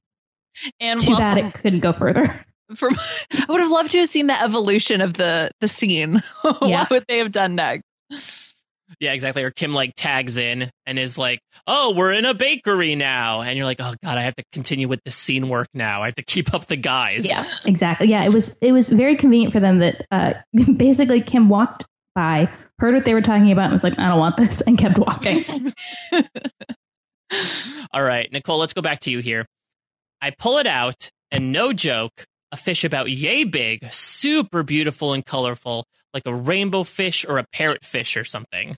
And Too bad it couldn't go further. From, I would have loved to have seen the evolution of the the scene. Yeah. what would they have done next? Yeah, exactly. Or Kim like tags in and is like, "Oh, we're in a bakery now," and you're like, "Oh God, I have to continue with the scene work now. I have to keep up the guys." Yeah, exactly. Yeah, it was it was very convenient for them that uh, basically Kim walked by, heard what they were talking about, and was like, "I don't want this," and kept walking. All right, Nicole, let's go back to you here. I pull it out, and no joke, a fish about yay big, super beautiful and colorful, like a rainbow fish or a parrot fish or something.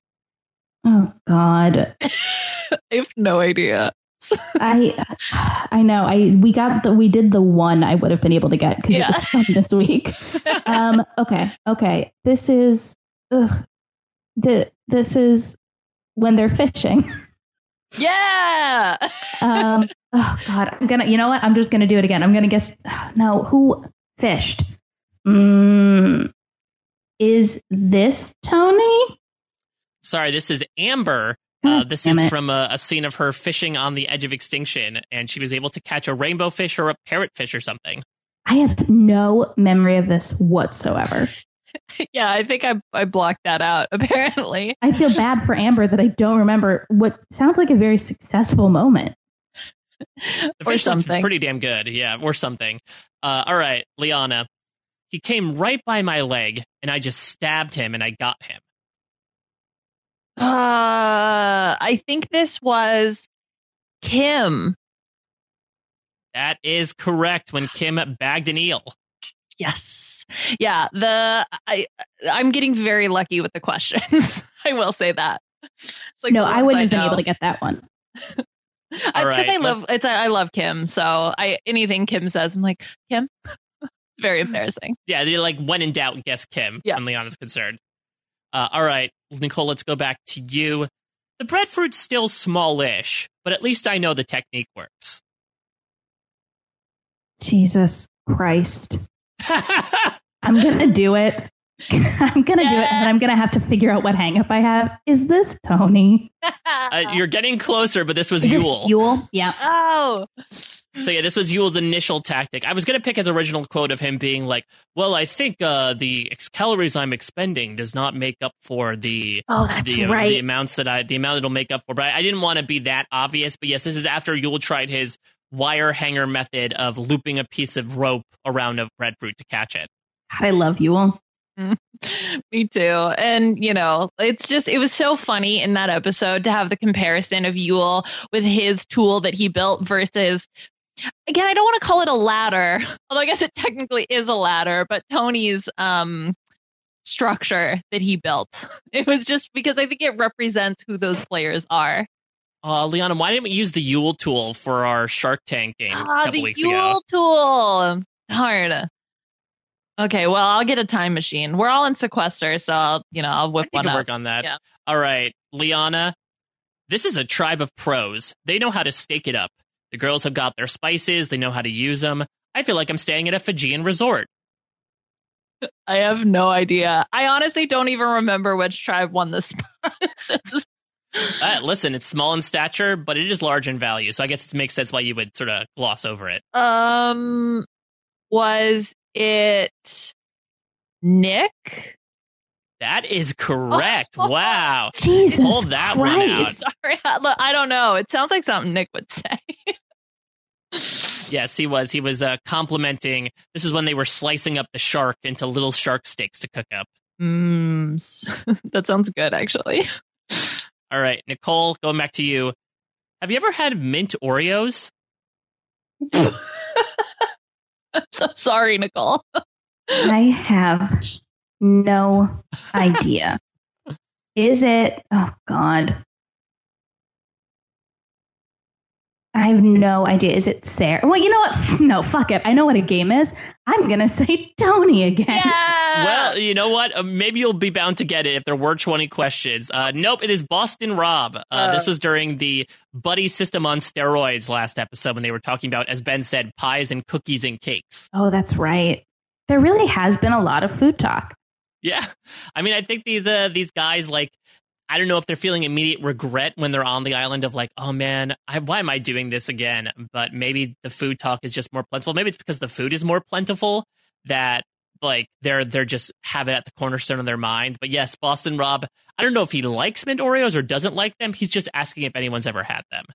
oh God, I have no idea. I I know. I we got the we did the one I would have been able to get because Yeah. it was from this week. um. Okay. Okay. This is ugh, the this is when they're fishing. Yeah. Um. oh God. I'm gonna. You know what? I'm just gonna do it again. I'm gonna guess. No. Who fished? Mm, is this Tony? Sorry, this is Amber. Uh, this damn is it. from a, a scene of her fishing on the edge of extinction, and she was able to catch a rainbow fish or a parrot fish or something. I have no memory of this whatsoever. Yeah, I think I I blocked that out. Apparently, I feel bad for Amber that I don't remember what sounds like a very successful moment. The Or fish something. pretty damn good. Yeah, or something. Uh, all right, Liana. He came right by my leg, and I just stabbed him, and I got him. Uh, I think this was Kim. That is correct. When Kim bagged an eel. Yes. Yeah. The I I'm getting very lucky with the questions. I will say that. Like, no, I wouldn't have been able to get that one. All It's 'cause right, I love it's I love Kim, so I anything Kim says, I'm like Kim. very embarrassing. Yeah, they like when in doubt, guess Kim. Yeah. When is concerned. Uh, all right, Nicole. Let's go back to you. The breadfruit's still smallish, but at least I know the technique works. Jesus Christ. I'm gonna do it. I'm gonna do it, and I'm gonna have to figure out what hangup I have. Is this Tony? uh, you're getting closer, but this was Is this Yul. Yul? Yeah. oh. So yeah, this was Yul's initial tactic. I was gonna pick his original quote of him being like, "Well, I think uh, the ex- calories I'm expending does not make up for the Oh, that's the, uh, right. the amounts that I the amount it'll make up for." But I, I didn't want to be that obvious. But yes, this is after Yul tried his wire hanger method of looping a piece of rope around a breadfruit to catch it. I love Yul. Me too. And, you know, it's just, it was so funny in that episode to have the comparison of Yul with his tool that he built versus, again, I don't want to call it a ladder, although I guess it technically is a ladder, but Tony's um, structure that he built. It was just because I think it represents who those players are. Uh, Liana, why didn't we use the Yul tool for our Shark Tank game Ah, the Yul ago? tool. Hard. Okay, well, I'll get a time machine. We're all in sequester, so I'll, you know, I'll whip one up. work on that. Yeah. All right, Liana. This is a tribe of pros. They know how to stake it up. The girls have got their spices. They know how to use them. I feel like I'm staying at a Fijian resort. I have no idea. I honestly don't even remember which tribe won this. Uh, listen, it's small in stature, but it is large in value. So I guess it makes sense why you would sort of gloss over it. um, was it Nick? That is correct. wow. Jesus Pull that one out. Sorry, I, don't know. It sounds like something Nick would say. Yes, he was. He was uh, complimenting. This is when they were slicing up the shark into little shark steaks to cook up. Mm, that sounds good, actually. All right, Nicole, going back to you. Have you ever had mint Oreos? I'm so sorry, Nicole. I have no idea. Is it? Oh God. I have no idea. Is it Sarah? Well, you know what? No, fuck it. I know what a game is. I'm gonna say Tony again. Yeah. Well, you know what? Uh, maybe you'll be bound to get it if there were 20 questions. Uh, nope, it is Boston Rob. Uh, Uh. this was during the buddy system on steroids last episode when they were talking about, as Ben said, pies and cookies and cakes. Oh, that's right. There really has been a lot of food talk. Yeah, I mean, I think these uh, these guys like. I don't know if they're feeling immediate regret when they're on the island of like, oh man, I, why am I doing this again? But maybe the food talk is just more plentiful. Maybe it's because the food is more plentiful that like they're they're just have it at the cornerstone of their mind. But yes, Boston Rob, I don't know if he likes mint Oreos or doesn't like them. He's just asking if anyone's ever had them.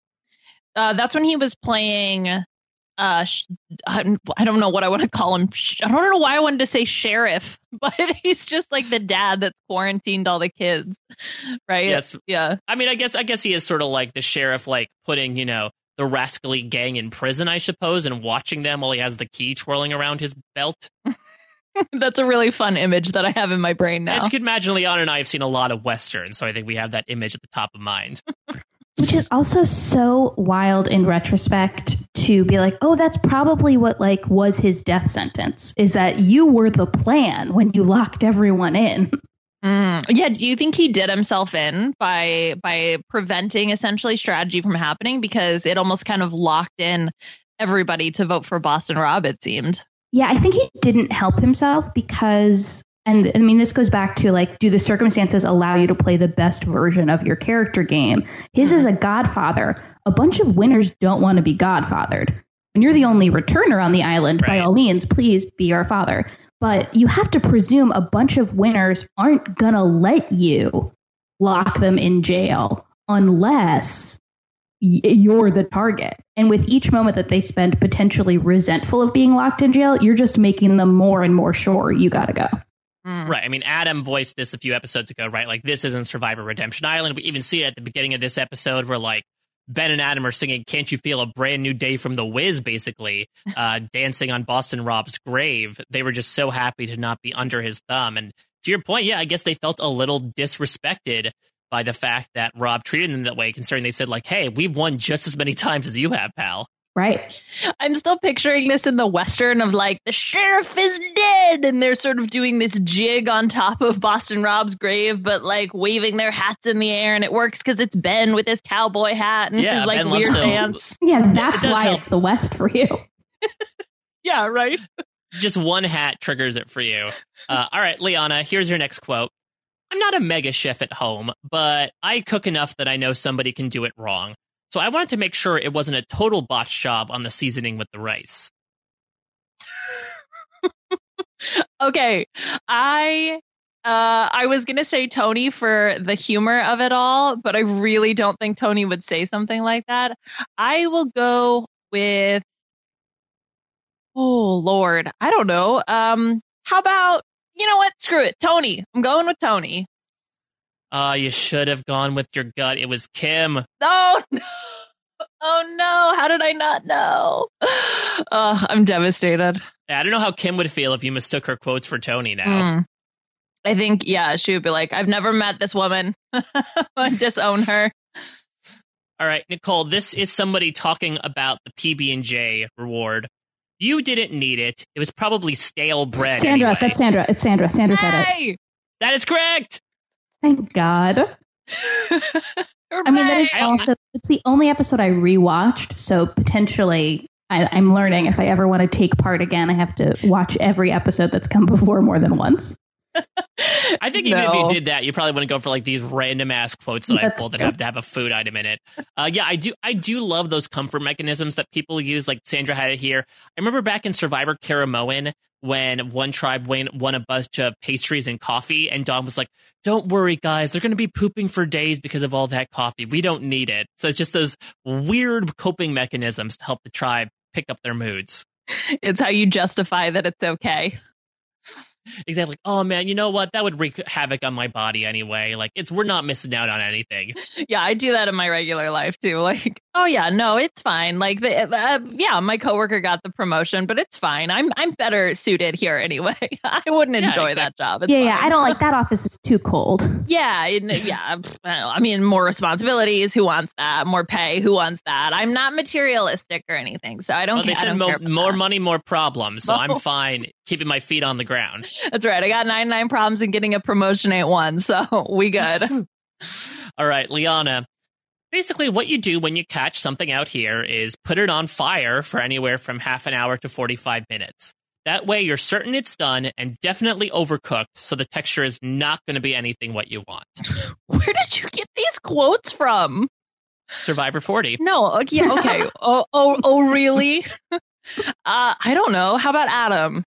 uh, that's when he was playing. Uh, sh- I don't know what I want to call him. Sh- I don't know why I wanted to say sheriff, but he's just like the dad that's quarantined all the kids, right? Yes, Yeah. I mean, I guess I guess he is sort of like the sheriff, like putting you know the rascally gang in prison, I suppose, and watching them while he has the key twirling around his belt. That's a really fun image that I have in my brain now. As you can imagine, Liana and I have seen a lot of westerns, so I think we have that image at the top of mind. Which is also so wild in retrospect to be like, oh, that's probably what like was his death sentence. Is that you were the plan when you locked everyone in. Mm. Yeah. Do you think he did himself in by by preventing essentially strategy from happening because it almost kind of locked in everybody to vote for Boston Rob? It seemed. Yeah, I think he didn't help himself because, and I mean, this goes back to like, do the circumstances allow you to play the best version of your character game? His is a mm-hmm. godfather. A bunch of winners don't want to be godfathered. When you're the only returner on the island, by all means, please be our father. But you have to presume a bunch of winners aren't going to let you lock them in jail unless you're the target. And with each moment that they spend potentially resentful of being locked in jail, you're just making them more and more sure you got to go. Mm. Right. I mean, Adam voiced this a few episodes ago, right? Like, this isn't Survivor Redemption Island. We even see it at the beginning of this episode where, like, Ben and Adam are singing Can't You Feel a Brand New Day from the Wiz, basically, uh, dancing on Boston Rob's grave. They were just so happy to not be under his thumb. And to your point, yeah, I guess they felt a little disrespected by the fact that Rob treated them that way, considering they said, like, hey, we've won just as many times as you have, pal. Right. I'm still picturing this in the Western of like, the sheriff is dead. And they're sort of doing this jig on top of Boston Rob's grave, but like waving their hats in the air. And it works because it's Ben with his cowboy hat and Yeah, his like Ben weird pants. Yeah, that's does why help. it's the West for you. Yeah, right. just one hat triggers it for you. Uh, all right, Liana, here's your next quote. I'm not a mega chef at home, but I cook enough that I know somebody can do it wrong. So I wanted to make sure it wasn't a total botch job on the seasoning with the rice. Okay. I uh I was gonna say Tony for the humor of it all, but I really don't think Tony would say something like that. I will go with Oh Lord, I don't know. Um, how about you know what? Screw it, Tony. I'm going with Tony. Uh, you should have gone with your gut. It was Kim. Oh no. Oh no, how did I not know? Uh, I'm devastated. I don't know how Kim would feel if you mistook her quotes for Tony now. Mm. I think, yeah, she would be like, I've never met this woman. Disown her. All right, Nicole, this is somebody talking about the PB&J reward. You didn't need it. It was probably stale bread. Sandra, anyway. that's Sandra. It's Sandra. Sandra said it. Hey! That is correct. Thank God. I mean, that is also it's the only episode I rewatched, so potentially I, I'm learning if I ever want to take part again, I have to watch every episode that's come before more than once. I think even if you did that, you probably wouldn't go for like these random ass quotes that I pulled that have to have a food item in it. Uh, yeah, I do. I do love those comfort mechanisms that people use. Like Sandra had it here. I remember back in Survivor Caramoan when one tribe won, a bunch of pastries and coffee, and Don was like, "Don't worry, guys. They're going to be pooping for days because of all that coffee. We don't need it." So it's just those weird coping mechanisms to help the tribe pick up their moods. It's how you justify that it's okay. Exactly. Oh man, you know what? That would wreak havoc on my body anyway. Like it's we're not missing out on anything. Yeah, I do that in my regular life too. Like, oh yeah, no, it's fine. Like, the, uh, yeah, my coworker got the promotion, but it's fine. I'm I'm better suited here anyway. I wouldn't Yeah, enjoy exact- that job. It's yeah, yeah. I don't like that office is too cold. Yeah, and- yeah. I mean, more responsibilities. Who wants that? More pay. Who wants that? I'm not materialistic or anything, so I don't. Well, they I said don't mo- care more that. money, more problems. So I'm fine keeping my feet on the ground. That's right. I got 99 problems and getting a promotion ain't one, so we good. All right, Liana. Basically, what you do when you catch something out here is put it on fire for anywhere from half an hour to 45 minutes. That way, you're certain it's done and definitely overcooked, so the texture is not going to be anything what you want. Where did you get these quotes from? Survivor 40. No, okay, yeah, okay. oh, oh, oh, really? uh, I don't know. How about Adam?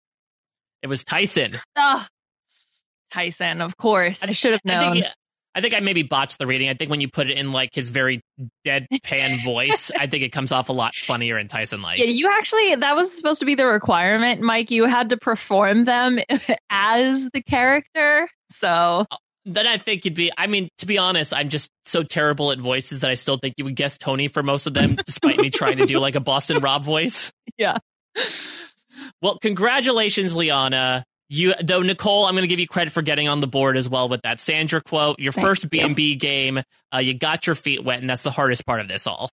It was Tyson. Ah, Tyson, of course. I should have I known. think, I think I maybe botched the reading. I think when you put it in like his very deadpan voice, I think it comes off a lot funnier and Tyson like. Yeah, you actually, that was supposed to be the requirement, Mike. You had to perform them as the character. So, Then I think you'd be. I mean, to be honest, I'm just so terrible at voices that I still think you would guess Tony for most of them, despite me trying to do like a Boston Rob voice. yeah. Well, congratulations, Liana. You though Nicole, I'm going to give you credit for getting on the board as well with that Sandra quote. Your first B and B game, uh, you got your feet wet, and that's the hardest part of this all.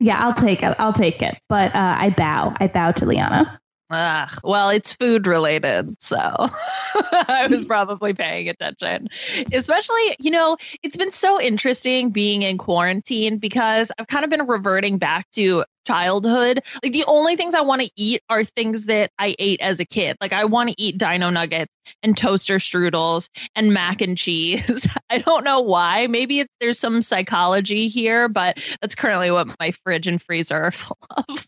Yeah, I'll take it. I'll take it. But uh, I bow. I bow to Liana. Ah, well, it's food related, so I was probably paying attention. Especially, you know, it's been so interesting being in quarantine because I've kind of been reverting back to childhood. Like the only things I want to eat are things that I ate as a kid. Like I want to eat dino nuggets and toaster strudels and mac and cheese. I don't know why. Maybe it's, there's some psychology here, but that's currently what my fridge and freezer are full of.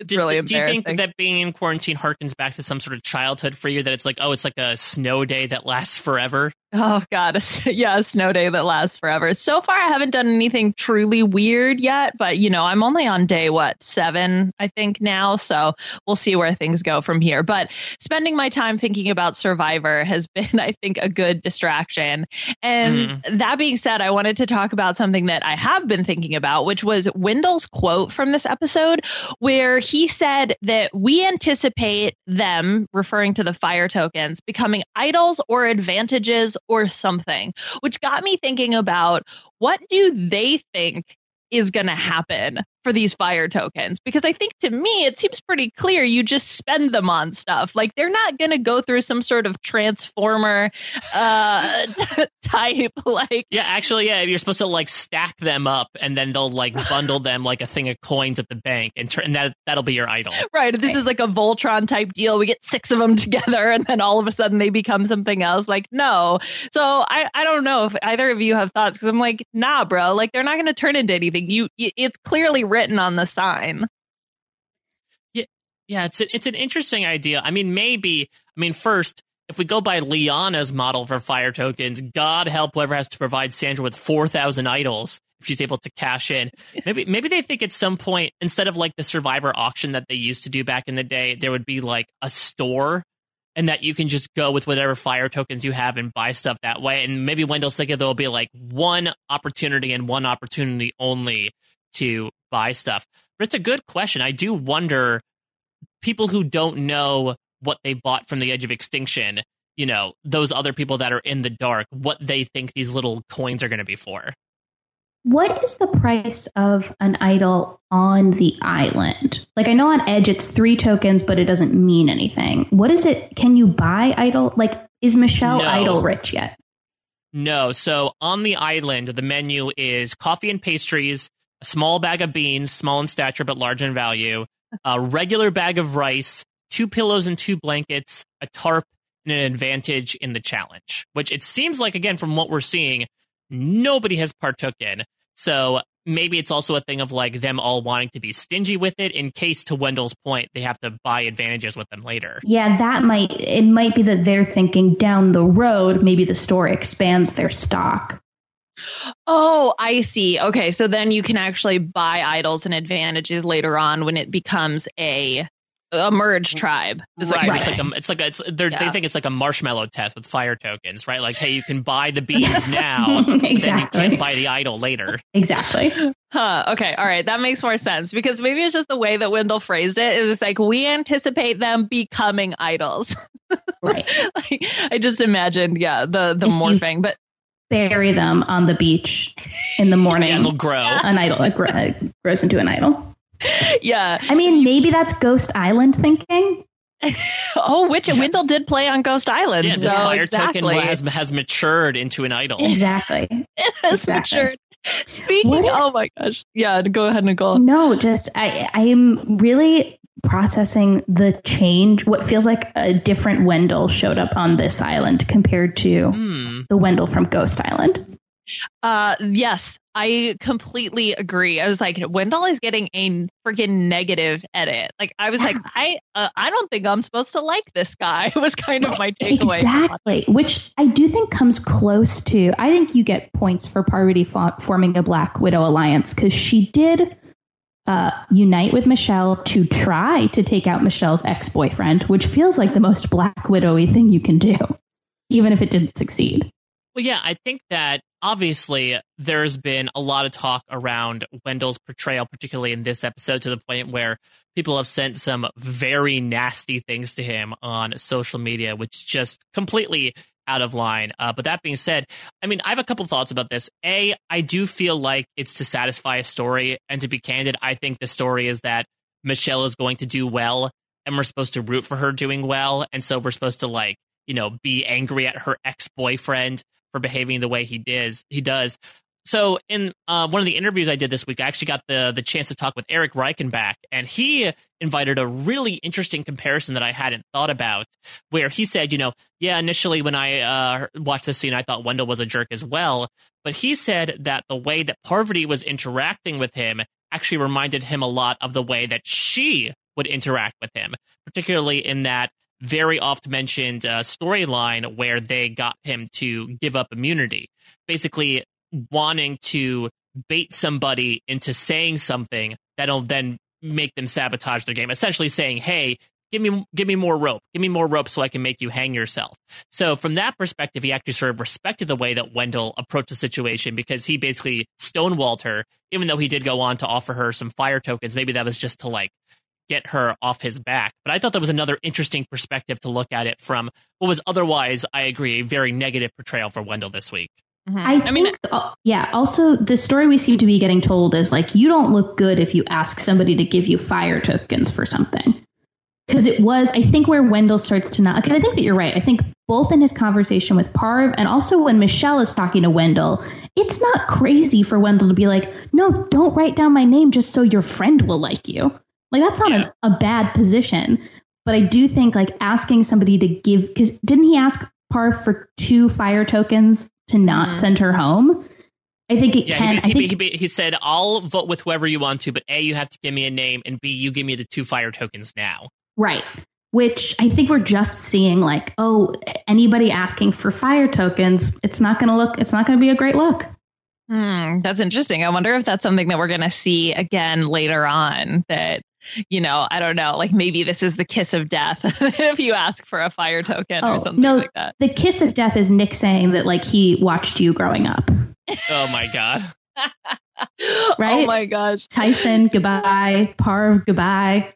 It's Do, really do you think that being in quarantine harkens back to some sort of childhood for you? That it's like, oh, it's like a snow day that lasts forever. Oh god, yeah, a snow day that lasts forever. So far, I haven't done anything truly weird yet, but you know, I'm only on day what seven, I think now, so we'll see where things go from here. But spending my time thinking about Survivor has been, I think, a good distraction. And mm. that being said, I wanted to talk about something that I have been thinking about, which was Wendell's quote from this episode, where he said that we anticipate them, referring to the fire tokens, becoming idols or advantages or something, which got me thinking about what do they think is going to happen for these fire tokens because I think to me it seems pretty clear you just spend them on stuff. Like they're not going to go through some sort of transformer uh type like Yeah, actually yeah, you're supposed to like stack them up and then they'll like bundle them like a thing of coins at the bank and, tr- and that that'll be your idol. Right, this is like a Voltron type deal. We get 6 of them together and then all of a sudden they become something else. Like no. So I I don't know if either of you have thoughts cuz I'm like, "Nah, bro, like they're not going to turn into anything. You it's clearly written on the sign. Yeah, yeah, it's a, it's an interesting idea. I mean, maybe. I mean, first, if we go by Liana's model for fire tokens, God help whoever has to provide Sandra with four thousand idols if she's able to cash in. Maybe maybe they think at some point instead of like the Survivor auction that they used to do back in the day, there would be like a store and that you can just go with whatever fire tokens you have and buy stuff that way. And maybe Wendell's thinking there'll be like one opportunity and one opportunity only to buy stuff. But it's a good question. I do wonder people who don't know what they bought from the edge of extinction, you know, those other people that are in the dark, what they think these little coins are going to be for. What is the price of an idol on the island? Like I know on Edge it's three tokens, but it doesn't mean anything. What is it? Can you buy idol? Like is Michelle no. idol rich yet? No. So on the island, the menu is coffee and pastries, a small bag of beans, small in stature but large in value, a regular bag of rice, two pillows and two blankets, a tarp, and an advantage in the challenge. Which it seems like, again, from what we're seeing, nobody has partook in. So maybe it's also a thing of like them all wanting to be stingy with it in case to Wendell's point they have to buy advantages with them later. Yeah, that might it might be that they're thinking down the road maybe the store expands their stock. Oh, I see. Okay, so then you can actually buy idols and advantages later on when it becomes a a merge tribe. It's right. Like, It's like a, it's like a, it's, yeah. they think it's like a marshmallow test with fire tokens, right? Like, hey, you can buy the beans yes. now, exactly. then you can't buy the idol later. Exactly. Huh. Okay. All right. That makes more sense because maybe it's just the way that Wendell phrased it. It was like we anticipate them becoming idols. Right. like, I just imagined, yeah, the the mm-hmm. morphing, but bury them on the beach in the morning. and they'll grow. An idol it grows into an idol. Yeah. I mean, maybe that's Ghost Island thinking. oh, which Wendell did play on Ghost Island. Yeah, so this fire exactly. token has, has matured into an idol. Exactly. it has exactly. matured. Speaking, what? oh my gosh, yeah. Go ahead, Nicole. No, just I, I am really processing the change. What feels like a different Wendell showed up on this island compared to mm. the Wendell from Ghost Island. Uh, yes, I completely agree. I was like, Wendell is getting a freaking negative edit. Like, I was like, I, uh, I don't think I'm supposed to like this guy. was kind of my takeaway. Exactly, which I do think comes close to. I think you get points for Parvati forming a Black Widow alliance because she did uh, unite with Michelle to try to take out Michelle's ex boyfriend, which feels like the most Black Widowy thing you can do, even if it didn't succeed. Well, yeah, I think that obviously there's been a lot of talk around Wendell's portrayal, particularly in this episode, to the point where people have sent some very nasty things to him on social media, which just completely out of line. Uh, but that being said, I mean, I have a couple thoughts about this. A, I do feel like it's to satisfy a story. And to be candid, I think the story is that Michelle is going to do well and we're supposed to root for her doing well. And so we're supposed to like, you know, be angry at her ex boyfriend for behaving the way he does. He does. So in uh, one of the interviews I did this week, I actually got the the chance to talk with Erik Reichenbach, and he invited a really interesting comparison that I hadn't thought about. Where he said, you know, yeah, initially when I uh, watched the scene, I thought Wendell was a jerk as well, but he said that the way that Parvati was interacting with him actually reminded him a lot of the way that she would interact with him, particularly in that very oft mentioned uh, storyline where they got him to give up immunity, basically wanting to bait somebody into saying something that'll then make them sabotage their game. Essentially saying, "Hey, give me give me more rope, give me more rope, so I can make you hang yourself." So from that perspective, he actually sort of respected the way that Wendell approached the situation because he basically stonewalled her, even though he did go on to offer her some fire tokens. Maybe that was just to like get her off his back. But I thought that was another interesting perspective to look at it from what was otherwise, I agree, a very negative portrayal for Wendell this week. Mm-hmm. I, I mean, uh, yeah. Also, the story we seem to be getting told is like you don't look good if you ask somebody to give you fire tokens for something. Because it was, I think, where Wendell starts to not. Because I think that you're right. I think both in his conversation with Parv and also when Michelle is talking to Wendell, it's not crazy for Wendell to be like, "No, don't write down my name just so your friend will like you." Like that's not yeah. a, a bad position. But I do think like asking somebody to give because didn't he ask Parv for two fire tokens to not mm-hmm. send her home. I think it yeah, can. He, he, think, he, he, said, "I'll vote with whoever you want to, but a you have to give me a name, and b you give me the two fire tokens now." Right. Which I think we're just seeing like, oh, anybody asking for fire tokens, it's not going to look, it's not going to be a great look. Hmm, that's interesting. I wonder if that's something that we're going to see again later on. That you know, I don't know, like maybe this is the kiss of death if you ask for a fire token oh, or something no, like that. The kiss of death is Nick saying that like he watched you growing up. oh my god. right? Oh my gosh. Tyson, goodbye. Parv, goodbye.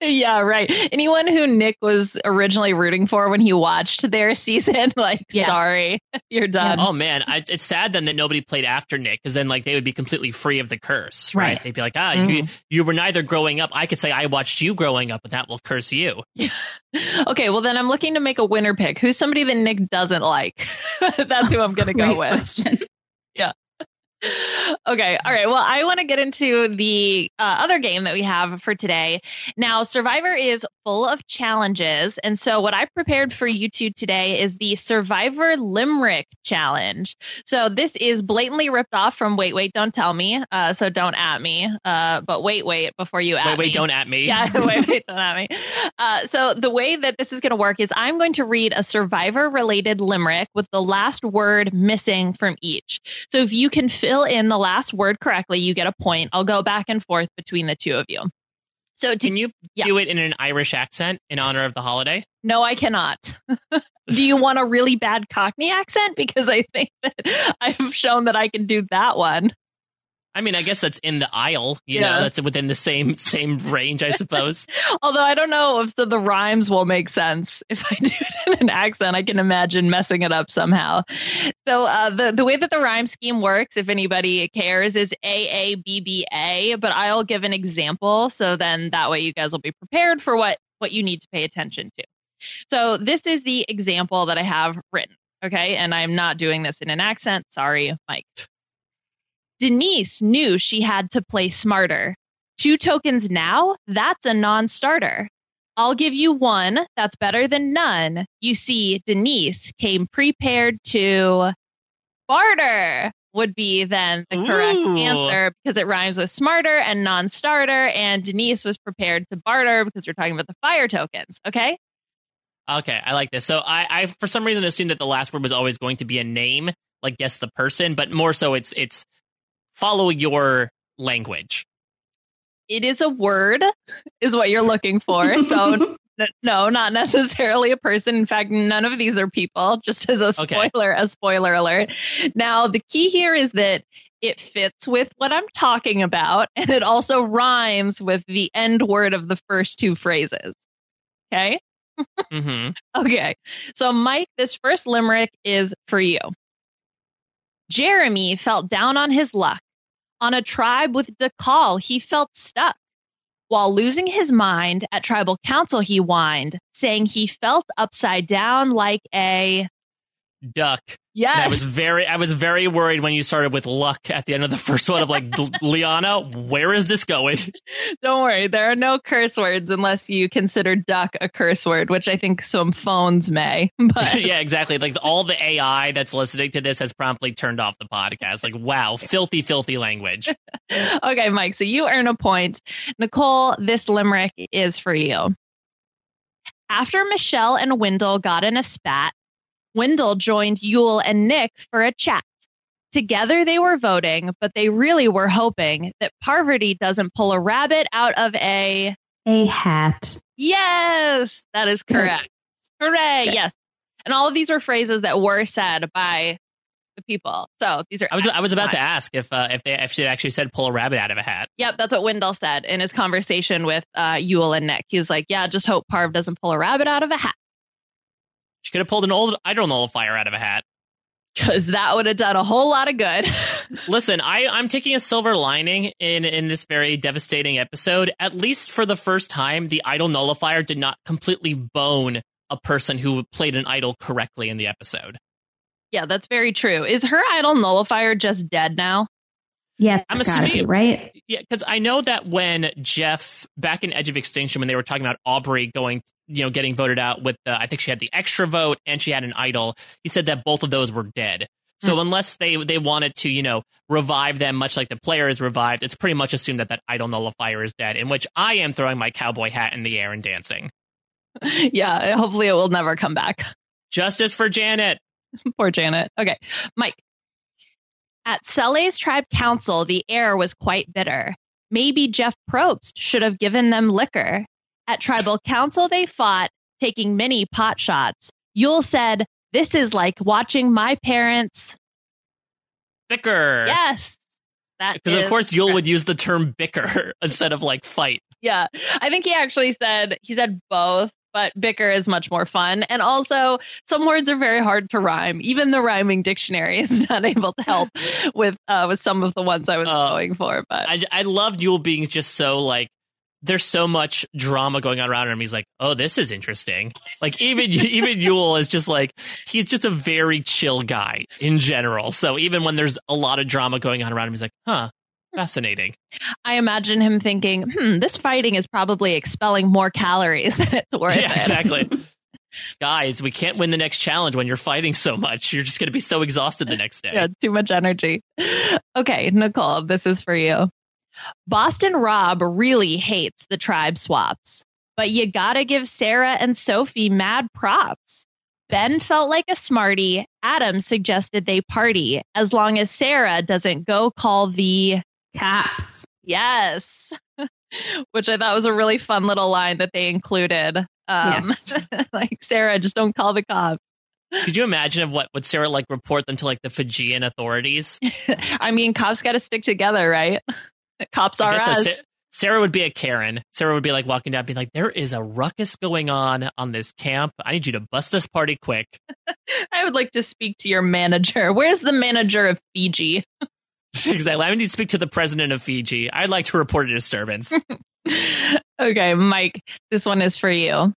Yeah, right. Anyone who Nick was originally rooting for when he watched their season, like, yeah. sorry, you're done. Oh man, I, it's sad then that nobody played after Nick because then like they would be completely free of the curse, right? right. They'd be like, ah, mm-hmm. you, you were neither growing up. I could say I watched you growing up, and that will curse you. okay, well then I'm looking to make a winner pick. Who's somebody that Nick doesn't like? That's who I'm going to go with. Question. Okay. All right. Well, I want to get into the uh, other game that we have for today. Now, Survivor is full of challenges. And so, what I prepared for you two today is the Survivor Limerick Challenge. So, this is blatantly ripped off from Wait, Wait, Don't Tell Me. Uh, so, don't at me. Uh, but wait, wait before you at wait, me. Wait, don't at me. Yeah. wait, wait, don't at me. Uh, so, the way that this is going to work is I'm going to read a Survivor related limerick with the last word missing from each. So, if you can fill fill in the last word correctly, you get a point. I'll go back and forth between the two of you. So, to, can you yeah. do it in an Irish accent in honor of the holiday? No, I cannot. do you want a really bad Cockney accent? Because I think that I've shown that I can do that one. I mean, I guess that's in the aisle. You yeah. know, that's within the same same range, I suppose. Although I don't know if the, the rhymes will make sense if I do it in an accent. I can imagine messing it up somehow. So uh, the the way that the rhyme scheme works, if anybody cares, is A A B B A. But I'll give an example, so then that way you guys will be prepared for what what you need to pay attention to. So this is the example that I have written. Okay, and I'm not doing this in an accent. Sorry, Mike. Denise knew she had to play smarter. Two tokens now? That's a non starter. I'll give you one. That's better than none. You see, Denise came prepared to barter, would be then the correct Ooh. answer because it rhymes with smarter and non starter. And Denise was prepared to barter because we're talking about the fire tokens. Okay. Okay, I like this. So I, I for some reason assumed that the last word was always going to be a name, like guess the person, but more so it's it's follow your language. It is a word, is what you're looking for. So, no, not necessarily a person. In fact, none of these are people, just as a spoiler, okay. a spoiler alert. Now, the key here is that it fits with what I'm talking about, and it also rhymes with the end word of the first two phrases. Okay. mm-hmm. Okay. So, Mike, this first limerick is for you. Jeremy felt down on his luck. On a tribe with Dakal, he felt stuck. While losing his mind at tribal council, he whined, saying he felt upside down like a duck. Yes. And I was very I was very worried when you started with luck at the end of the first one of like Liana, where is this going? Don't worry, there are no curse words unless you consider duck a curse word, which I think some phones may. But yeah, exactly. Like all the AI that's listening to this has promptly turned off the podcast. Like wow, filthy filthy language. okay, Mike, so you earn a point. Nicole, this limerick is for you. After Michelle and Wendell got in a spat, Wendell joined Yul and Nick for a chat. Together they were voting, but they really were hoping that Parvati doesn't pull a rabbit out of a. A hat. Yes, that is Good. correct. Hooray, Good. yes. And all of these were phrases that were said by the people. So these are. I was I was about to ask if uh, if they if she actually said pull a rabbit out of a hat. Yep, that's what Wendell said in his conversation with uh, Yul and Nick. He was like, "Yeah, just hope Parv doesn't pull a rabbit out of a hat, She could have pulled an old idol nullifier out of a hat. because that would have done a whole lot of good." Listen, I, I'm taking a silver lining in, in this very devastating episode. At least for the first time, the idol nullifier did not completely bone a person who played an idol correctly in the episode. yeah, that's very true. Is her idol nullifier just dead now? Yeah, I'm assuming be, right? Yeah, because I know that when Jeff back in Edge of Extinction, when they were talking about Aubrey going, you know, getting voted out with, the, I think she had the extra vote and she had an idol. He said that both of those were dead. So hmm. unless they they wanted to, you know, revive them, much like the player is revived, it's pretty much assumed that that idol nullifier is dead. In which I am throwing my cowboy hat in the air and dancing. yeah, hopefully it will never come back. Justice for Janet. Poor Janet. Okay, Mike. At Sele's tribe council, the air was quite bitter. Maybe Jeff Probst should have given them liquor. At tribal council, they fought, taking many pot shots. Yul said, This is like watching my parents. Bicker. Yes. That Because of course Yul correct. would use the term bicker instead of like fight. Yeah. I think he actually said he said both, but bicker is much more fun. And also some words are very hard to rhyme. Even the rhyming dictionary is not able to help with uh with some of the ones I was Uh, going for. But I, I loved Yul being just so like there's so much drama going on around him. He's like, oh, this is interesting. Like even even Yul is just like he's just a very chill guy in general. So even when there's a lot of drama going on around him, he's like, huh, fascinating. I imagine him thinking, hmm, this fighting is probably expelling more calories than it's worth. yeah, it." exactly. Guys, we can't win the next challenge when you're fighting so much. You're just going to be so exhausted the next day. yeah, too much energy. Okay, Nicole, this is for you. Boston Rob really hates the tribe swaps, but you gotta give Sarah and Sophie mad props. Ben felt like a smarty. Adam suggested they party as long as Sarah doesn't go call the Caps. yes, which I thought was a really fun little line that they included. Um, Yes. like Sarah, just don't call the cops. Could you imagine of what would Sarah like report them to like the Fijian authorities? I mean, cops got to stick together, right? Cops I are guess so. us. Sarah would be a Karen. Sarah would be like walking down, being like, "There is a ruckus going on on this camp. I need you to bust this party quick." I would like to speak to your manager. Where's the manager of Fiji? exactly. I need to speak to the president of Fiji. I'd like to report a disturbance. okay, Mike, this one is for you.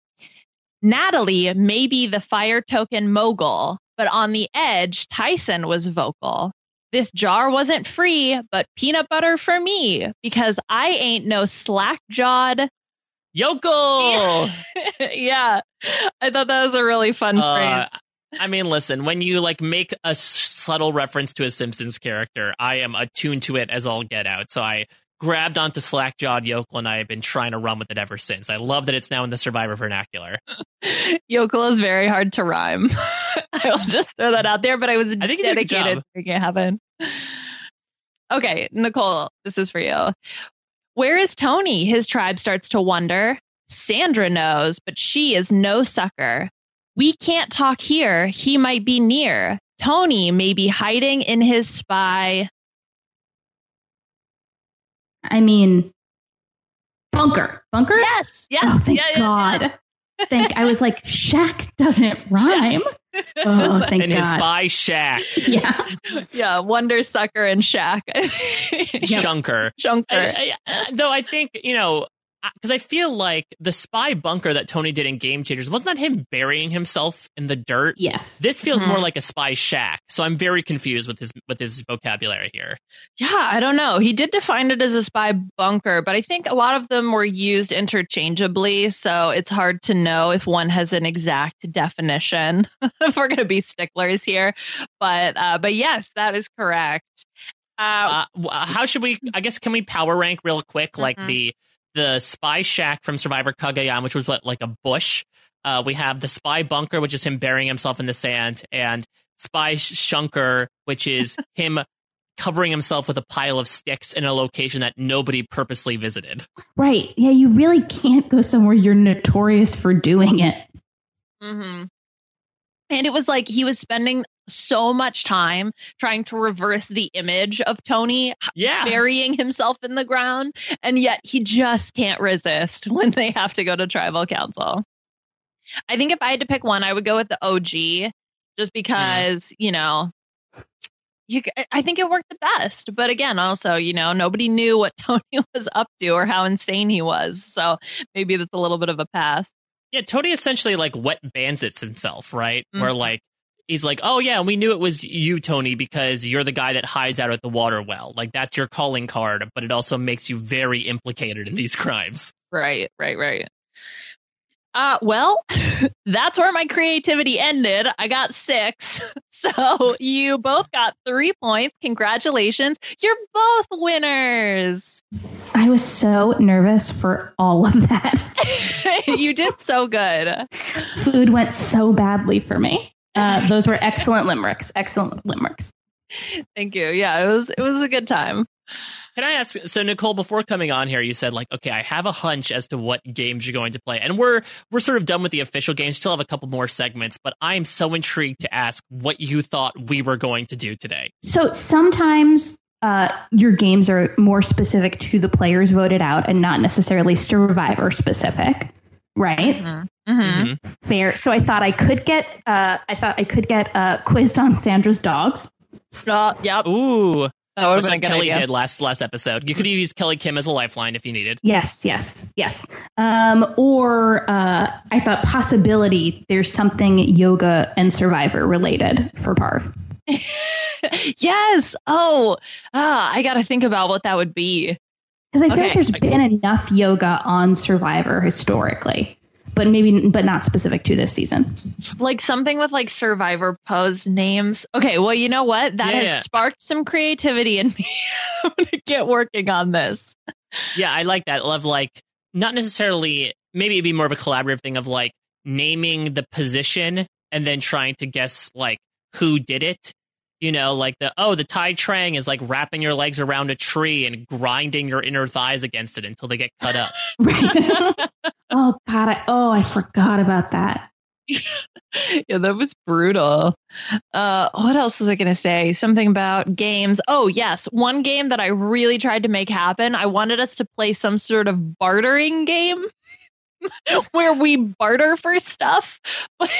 Natalie may be the fire token mogul, but on the edge, Tyson was vocal. This jar wasn't free, but peanut butter for me because I ain't no slack jawed. Yoko. yeah, I thought that was a really fun Uh, phrase. I mean, listen, when you like make a subtle reference to a Simpsons character, I am attuned to it as all get out. So I grabbed onto slack jawed yokel and I have been trying to run with it ever since. I love that it's now in the Survivor vernacular. Yokel is very hard to rhyme. I'll just throw that out there, but I was I think you did a good dedicated to making it happen. Okay, Nicole, this is for you. Where is Tony? His tribe starts to wonder. Sandra knows, but she is no sucker. We can't talk here. He might be near. Tony may be hiding in his spy. I mean, bunker. Bunker? Yes, yes. Oh, thank yeah, yeah, God. Thank. I was like, Shaq doesn't rhyme. Oh, thank in his God. spy shack, yeah. Yeah, Wonder Sucker and Shaq. Shunker. Junker. I- I- though I think you know because I feel like the spy bunker that Tony did in Game Changers wasn't that him burying himself in the dirt. Yes. This feels Mhm. more like a spy shack, so I'm very confused with his with his vocabulary here. Yeah, I don't know. He did define it as a spy bunker, but I think a lot of them were used interchangeably, so it's hard to know if one has an exact definition. if we're going to be sticklers here, but uh, but yes, that is correct. Uh, Uh, how should we? I guess can we power rank real quick, like Mhm. the the spy shack from Survivor Cagayan, which was what like a bush. Uh, we have the spy bunker, which is him burying himself in the sand, and spy shunker, which is him covering himself with a pile of sticks in a location that nobody purposely visited. Right. Yeah, you really can't go somewhere you're notorious for doing it. Mm-hmm. And it was like he was spending so much time trying to reverse the image of Tony Yeah. burying himself in the ground, and yet he just can't resist when they have to go to tribal council. I think if I had to pick one, I would go with the OG, just because you know. You, I think it worked the best, but again, also, you know, nobody knew what Tony was up to or how insane he was, so maybe that's a little bit of a pass. Yeah, Tony essentially like wet bandits himself, right? Where Mhm. like he's like, "Oh yeah, we knew it was you, Tony, because you're the guy that hides out at the water well. Like that's your calling card, but it also makes you very implicated in these crimes." Right, right, right. Uh, well, that's where my creativity ended. I got six. So you both got three points. Congratulations. You're both winners. I was so nervous for all of that. you did so good. Food went so badly for me. Uh, those were excellent limericks. Excellent limericks. Thank you. Yeah, it was it was a good time. Can I ask? So Nicole, before coming on here, you said like, "Okay, I have a hunch as to what games you're going to play," and we're we're sort of done with the official games. Still have a couple more segments, but I am so intrigued to ask what you thought we were going to do today. So sometimes uh, your games are more specific to the players voted out and not necessarily survivor specific, right? Mm-hmm. Mhm. Fair. So I thought I could get. Uh, I thought I could get uh, quizzed on Sandra's dogs. Uh, yep. Ooh, That would have which like Kelly idea. did last last episode. You could use Kelly Kim as a lifeline if you needed. Yes, yes, yes. Um, or uh, I thought possibility there's something yoga and survivor related for Parv. yes. Oh, ah, I got to think about what that would be. Because I feel Okay. like there's been enough yoga on Survivor historically, but maybe but not specific to this season. like something with like survivor pose names. Okay, well, you know what? That Yeah, has yeah. sparked some creativity in me. I'm gonna get working on this. Yeah, I like that. Love like not necessarily. Maybe it'd be more of a collaborative thing of like naming the position and then trying to guess like who did it. You know, like the oh, the Tai Trang is like wrapping your legs around a tree and grinding your inner thighs against it until they get cut up. Oh God. I, oh, I forgot about that. yeah, that was brutal. Uh, what else was I gonna say? Something about games. Oh yes, one game that I really tried to make happen. I wanted us to play some sort of bartering game. where we barter for stuff. But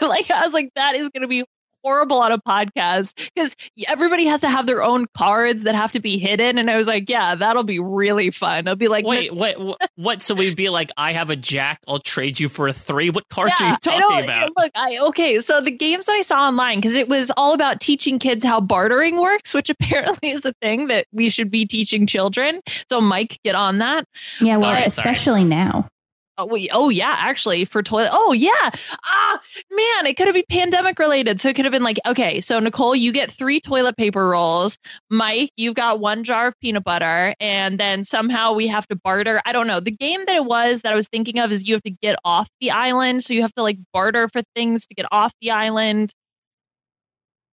like I was like, that is gonna be horrible on a podcast because everybody has to have their own cards that have to be hidden. And I was like, yeah, that'll be really fun. I'll be like, Wait, what, what? What? So we'd be like, I have a jack. I'll trade you for a three. What cards are you I talking don't- about? Look, I okay. So the games that I saw online, because it was all about teaching kids how bartering works, which apparently is a thing that we should be teaching children. So Mike, get on that. Yeah. Well, All right, sorry. especially now. Oh, we, oh yeah, actually for toilet. Oh yeah. Ah, man, it could have been pandemic related. So it could have been like, okay, so Nicole, you get three toilet paper rolls. Mike, you've got one jar of peanut butter, and then somehow we have to barter. I don't know. The game that it was that I was thinking of is you have to get off the island, so you have to like barter for things to get off the island.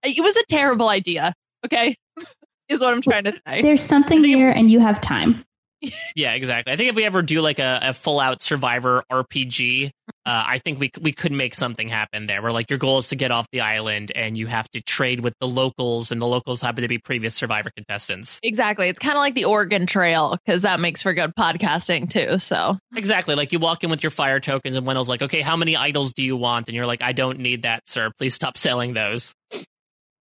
It was a terrible idea. Okay, is what I'm trying to say. There's something I here, and you have time. Yeah, exactly. I think if we ever do like a, a full out Survivor RPG, uh, I think we we could make something happen there. Where like your goal is to get off the island and you have to trade with the locals, and the locals happen to be previous Survivor contestants. Exactly. It's kind of like the Oregon Trail because that makes for good podcasting too. So Exactly. Like you walk in with your fire tokens, and Wendell's like, "Okay, how many idols do you want?" And you're like, "I don't need that, sir. Please stop selling those."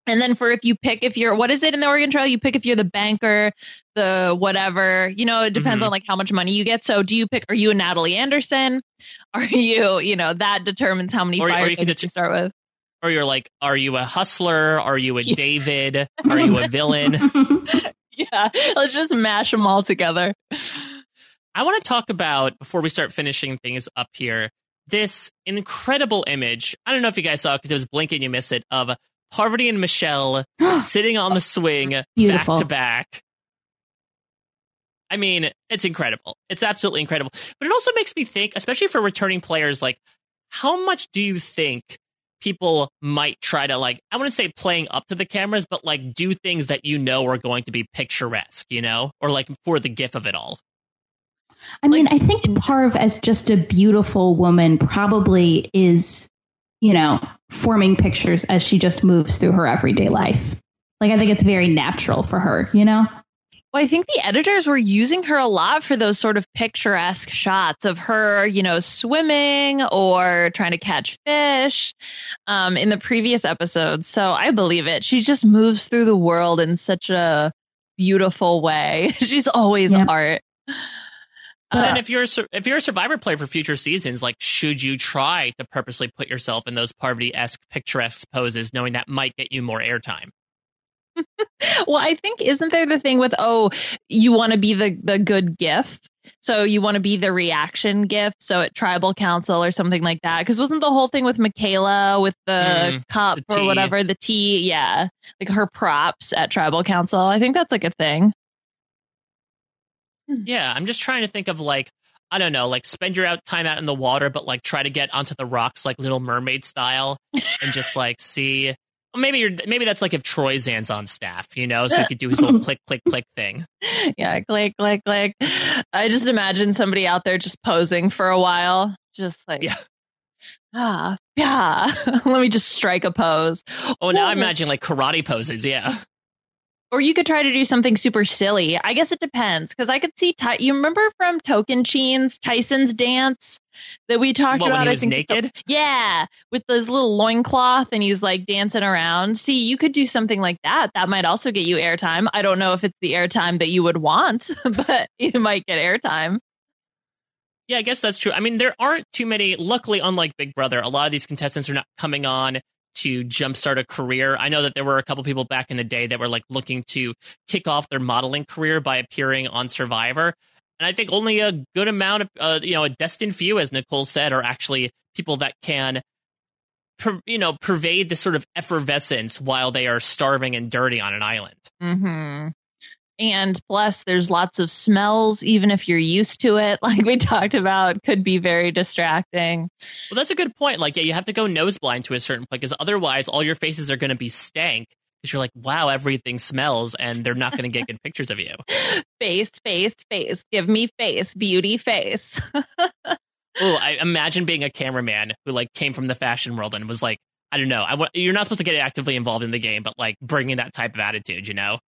And then for if you pick if you're what is it in the Oregon Trail? You pick if you're the banker, the whatever. You know, it depends Mhm. on like how much money you get. So do you pick? Are you a Natalie Anderson? Are you you know that determines how many Or- or fire you can tokens you start with. Or you're like, "Are you a hustler? Are you a Yeah. David? Are you a villain?" Yeah, let's just mash them all together. I want to talk about before we start finishing things up here. This incredible image. I don't know if you guys saw it because it was blinking, you miss it of Parvati and Michelle sitting on the swing Beautiful. back to back. I mean, it's incredible. It's absolutely incredible. But it also makes me think, especially for returning players, like how much do you think people might try to like I wouldn't say playing up to the cameras, but like do things that you know are going to be picturesque, you know, or like for the gif of it all. I mean, I think Parv as just a beautiful woman probably is, you know, forming pictures as she just moves through her everyday life. Like I think it's very natural for her, you know? Well, I think the editors were using her a lot for those sort of picturesque shots of her, you know, swimming or trying to catch fish um, in the previous episodes. So I believe it. She just moves through the world in such a beautiful way. She's always yeah. art. But then, uh, if you're if you're a Survivor player for future seasons, like should you try to purposely put yourself in those Parvati esque picturesque poses, knowing that might get you more airtime? well, I think isn't there the thing with oh, you want to be the the good GIF, so you want to be the reaction GIF, so at tribal council or something like that. Because wasn't the whole thing with Michaela with the mm, cup the or whatever the tea? Yeah, like her props at tribal council. I think that's like a thing. Yeah, I'm just trying to think of like I don't know, like spend your out time out in the water, but like try to get onto the rocks like Little Mermaid style, and just like see maybe you're maybe that's like if Troyzan's on staff, you know, so he could do his little click, click, click thing. Yeah, click, click, click. I just imagine somebody out there just posing for a while, just like yeah. Ah, yeah. Let me just strike a pose. Oh, now I imagine like karate poses. Yeah. Or you could try to do something super silly. I guess it depends because I could see. Ty- you remember from Token Tocantins Tyson's dance that we talked what, about? I think naked. Yeah, with this little loincloth and he's like dancing around. See, you could do something like that. That might also get you airtime. I don't know if it's the airtime that you would want, but you might get airtime. Yeah, I guess that's true. I mean, there aren't too many. Luckily, unlike Big Brother, a lot of these contestants are not coming on to jumpstart a career. I know that there were a couple people back in the day that were like looking to kick off their modeling career by appearing on Survivor. And I think only a good amount of, uh, you know, a destined few, as Nicole said, are actually people that can, per, you know, pervade this sort of effervescence while they are starving and dirty on an island. Mm-hmm. And plus, there's lots of smells, even if you're used to it, like we talked about, could be very distracting. Well, that's a good point. Like, yeah, you have to go nose blind to a certain point because otherwise, all your faces are going to be stank because you're like, wow, everything smells, and they're not going to get good pictures of you. Face, face, face. Give me face, beauty face. oh, I imagine being a cameraman who like came from the fashion world and was like, I don't know. I, you're not supposed to get actively involved in the game, but like bringing that type of attitude, you know?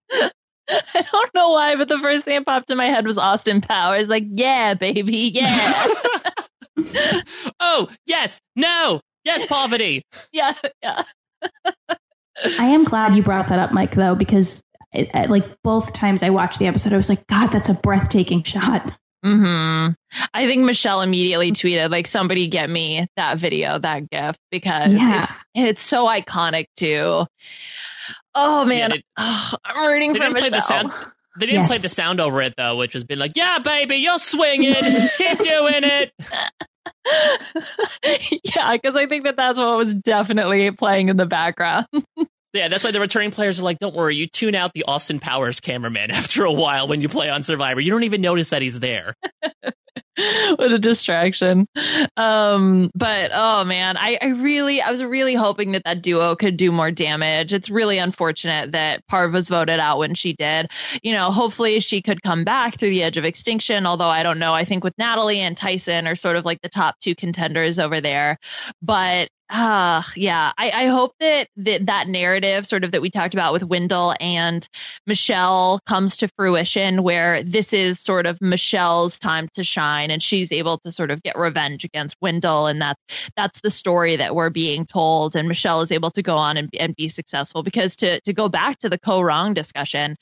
I don't know why, but the first thing that popped in my head was Austin Powers. Like, yeah, baby, yeah. oh, yes, no, yes, poverty. yeah, yeah. I am glad you brought that up, Mike, though, because it, it, like both times I watched the episode, I was like, God, that's a breathtaking shot. Hmm. I think Michelle immediately tweeted like, "Somebody get me that video, that GIF, because yeah. it, it's so iconic too." Oh man, yeah, they, oh, I'm rooting for Michelle. The sound, they didn't yes. play the sound over it though, which has been like, "Yeah, baby, you're swinging, keep doing it." yeah, because I think that that's what was definitely playing in the background. yeah, that's why the returning players are like, "Don't worry, you tune out the Austin Powers cameraman after a while when you play on Survivor. You don't even notice that he's there." what a distraction. Um, but oh man, I, I really, I was really hoping that that duo could do more damage. It's really unfortunate that Parv was voted out when she did. You know, hopefully she could come back through the edge of extinction. Although I don't know. I think with Natalie and Tyson are sort of like the top two contenders over there. But uh, yeah, I, I hope that, that that narrative sort of that we talked about with Wendell and Michelle comes to fruition where this is sort of Michelle's time to shine and she's able to sort of get revenge against Wendell. And that's, that's the story that we're being told. And Michelle is able to go on and, and be successful because to, to go back to the Kaoh Rong discussion,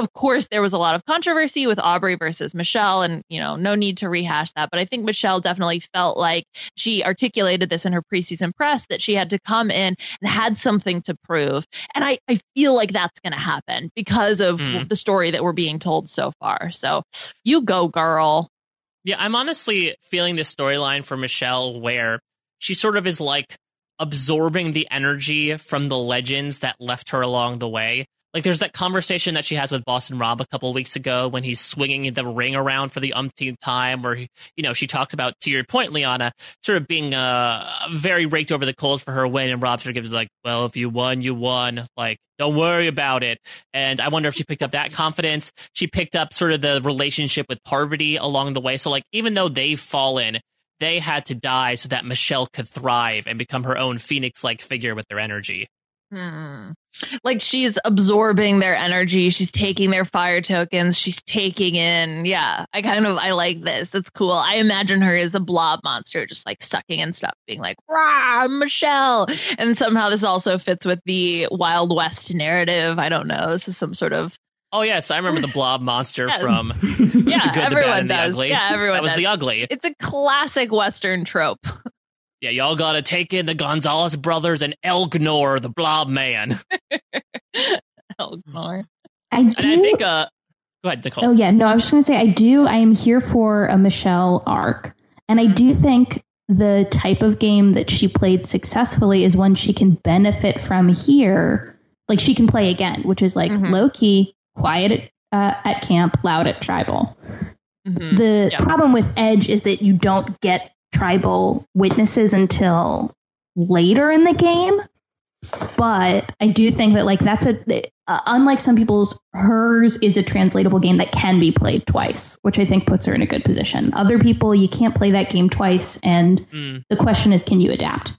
of course there was a lot of controversy with Aubrey versus Michelle and you know no need to rehash that but I think Michelle definitely felt like she articulated this in her preseason press that she had to come in and had something to prove. And I I feel like that's going to happen because of mm. the story that we're being told so far. So you go girl. Yeah I'm honestly feeling this storyline for Michelle where she sort of is like absorbing the energy from the legends that left her along the way Like there's that conversation that she has with Boston Rob a couple weeks ago when he's swinging the ring around for the umpteenth time, where he, you know she talks about to your point, Liana, sort of being uh very raked over the coals for her win, and Rob sort of gives like, well, if you won, you won. Like don't worry about it. And I wonder if she picked up that confidence. She picked up sort of the relationship with Parvati along the way. So like even though they've fallen, they had to die so that Michelle could thrive and become her own phoenix like figure with their energy. Hmm. Like she's absorbing their energy. She's taking their fire tokens. She's taking in. Yeah, I kind of I like this. It's cool. I imagine her as a blob monster, just like sucking and stuff, being like, "Rah, Michelle." And somehow this also fits with the Wild West narrative. I don't know. This is some sort of Oh yes, I remember the blob monster Yes. from yeah. the good, the bad, everyone and the does. ugly. Yeah, everyone that was does. the ugly. it's a classic Western trope. Yeah, y'all gotta take in the Gonzalez brothers and Elgnor, the blob man. Elgnor. I And do. I think uh go ahead, Nicole. Oh yeah, no, I was just gonna say I do. I am here for a Michelle arc, and I do think the type of game that she played successfully is one she can benefit from here. Like she can play again, which is like Mhm. low key, quiet at, uh, at camp, loud at tribal. Mhm. The Yeah. problem with Edge is that you don't get tribal witnesses until later in the game. But I do think that like that's a uh, unlike some people's hers is a translatable game that can be played twice, which I think puts her in a good position. Other people you can't play that game twice and Mm. the question is can you adapt?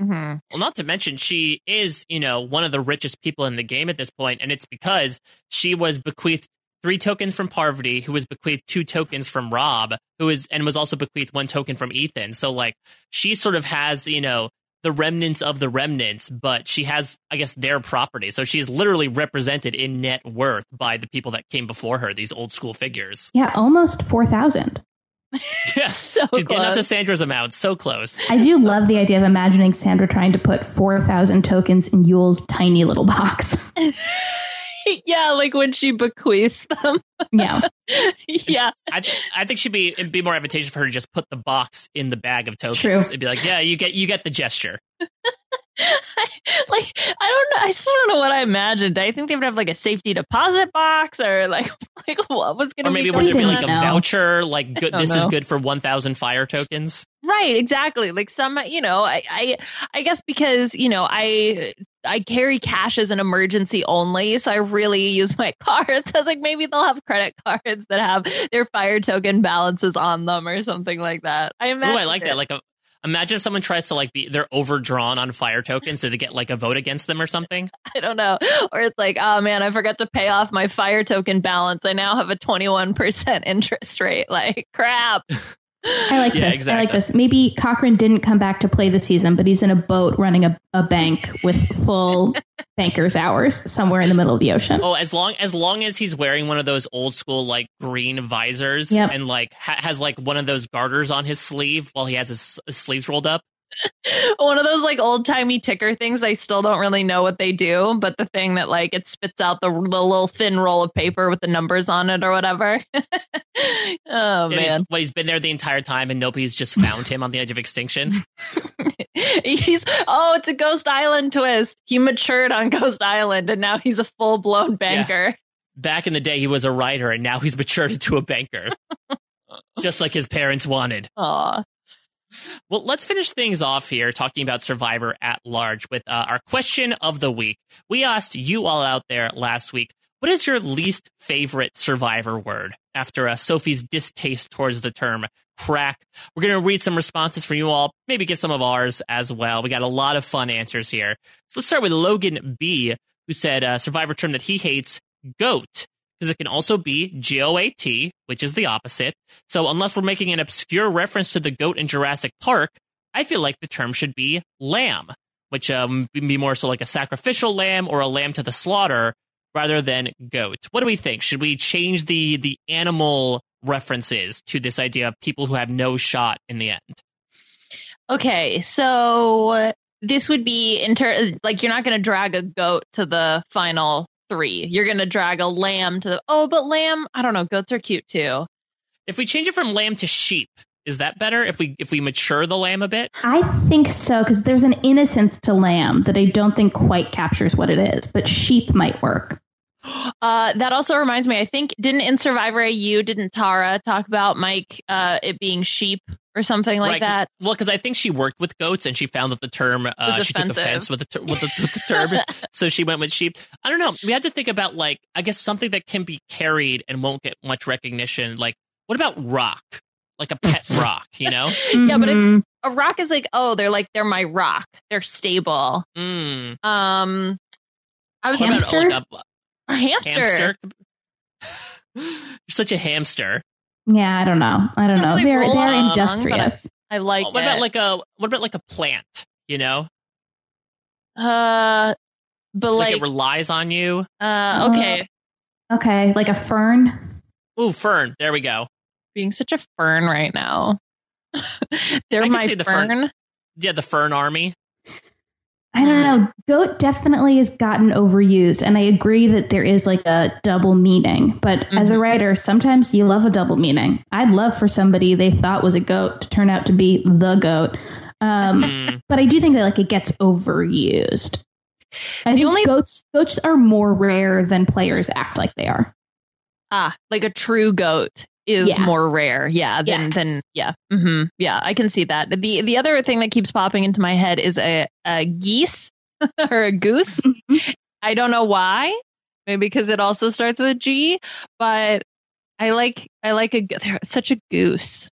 Mhm. Well, not to mention she is, you know, one of the richest people in the game at this point, and it's because she was bequeathed three tokens from Parvati, who was bequeathed two tokens from Rob, who is and was also bequeathed one token from Ethan. So like she sort of has, you know, the remnants of the remnants, but she has, I guess, their property. So she's literally represented in net worth by the people that came before her, these old school figures. Yeah, almost 4000. Yeah. So She's getting up to. Sandra's amount. So close. I do love the idea of imagining Sandra trying to put 4000 tokens in Yul's tiny little box. yeah, like when she bequeaths them. yeah. yeah. I, th- I think she'd be it'd be more advantageous for her to just put the box in the bag of tokens. True. It'd be like, yeah, you get you get the gesture. like I don't know. I still don't know what I imagined. I think they would have like a safety deposit box or like like what was going to Or maybe be would there be like a on? know. voucher, like good, don't this is good for one thousand fire tokens. Right, exactly. Like some, you know, I, I, I guess because you know, I, I carry cash as an emergency only, so I really use my cards. I was like, maybe they'll have credit cards that have their fire token balances on them or something like that. I Oh, imagine. I like that. Like a, imagine if someone tries to like be they're overdrawn on fire tokens, so they get like a vote against them or something. I don't know. Or it's like, oh man, I forgot to pay off my fire token balance. I now have a twenty one percent interest rate. Like crap. I like Yeah, this. I like this. Maybe Cochran didn't come back to play the season, but he's in a boat running a, a bank with full banker's hours somewhere in the middle of the ocean. Oh, as long as long as he's wearing one of those old school like green visors Yep. and like ha- has like one of those garters on his sleeve while he has his, his sleeves rolled up. one of those like old timey ticker things. I still don't really know what they do, but the thing that like it spits out the, the little thin roll of paper with the numbers on it or whatever. oh man, well, he's been there the entire time, and nobody's just found him on the edge of extinction. he's oh, it's a Ghost Island twist. He matured on Ghost Island, and now he's a full blown banker. Back in the day, he was a writer, and now he's matured into a banker, just like his parents wanted. Aw. Well, let's finish things off here talking about Survivor at large with uh, our question of the week. We asked you all out there last week, what is your least favorite Survivor word? After uh, Sophie's distaste towards the term crack, we're going to read some responses from you all, maybe give some of ours as well. We got a lot of fun answers here. So let's start with Logan B, who said uh, Survivor term that he hates, goat. Because it can also be G O A T, which is the opposite. So, unless we're making an obscure reference to the goat in Jurassic Park, I feel like the term should be lamb, which um be more so like a sacrificial lamb or a lamb to the slaughter rather than goat. What do we think? Should we change the the animal references to this idea of people who have no shot in the end? Okay, so this would be inter like you're not going to drag a goat to the final three. You're going to drag a lamb to the oh, but lamb. I don't know. Goats are cute too. If we change it from lamb to sheep, is that better? If we if we mature the lamb a bit? I think so because there's an innocence to lamb that I don't think quite captures what it is, but sheep might work. Uh, that also reminds me. I think didn't in Survivor AU didn't Tara talk about Mike uh, it being sheep or something like Right, 'cause- that? Well, because I think she worked with goats and she found that the term uh, Was she took offense with the ter- with the, with the term, so she went with sheep. I don't know. We had to think about like I guess something that can be carried and won't get much recognition. Like what about rock? Like a pet rock, you know? Yeah, but it- Mhm. A rock is like oh they're like they're my rock. They're stable. Mm. Um, I was What about, Hamster? like, a- a hamster. hamster. You're such a hamster. Yeah, I don't know. I don't know. really They're they're along, but I- industrious. I like. what about like a what about like a plant? You know, uh, but like, like, it relies on you. uh, okay, Okay, like a fern. Ooh, fern. There we go. being such a fern right now. they're I my the fern. fern. Yeah, the fern army. I don't know. Goat definitely has gotten overused, and I agree that there is like a double meaning. But as a Mhm. writer, sometimes you love a double meaning. I'd love for somebody they thought was a goat to turn out to be the goat. Um, Mm. but I do think that like it gets overused. I The only- goats goats are more rare than players act like they are. Ah, like a true goat is Yeah. more rare. Yeah, than Yes. than yeah. hmm Yeah, I can see that. The the other thing that keeps popping into my head is a a geese or a goose. I don't know why. Maybe because it also starts with a G, but I like I like a g- they're such a goose.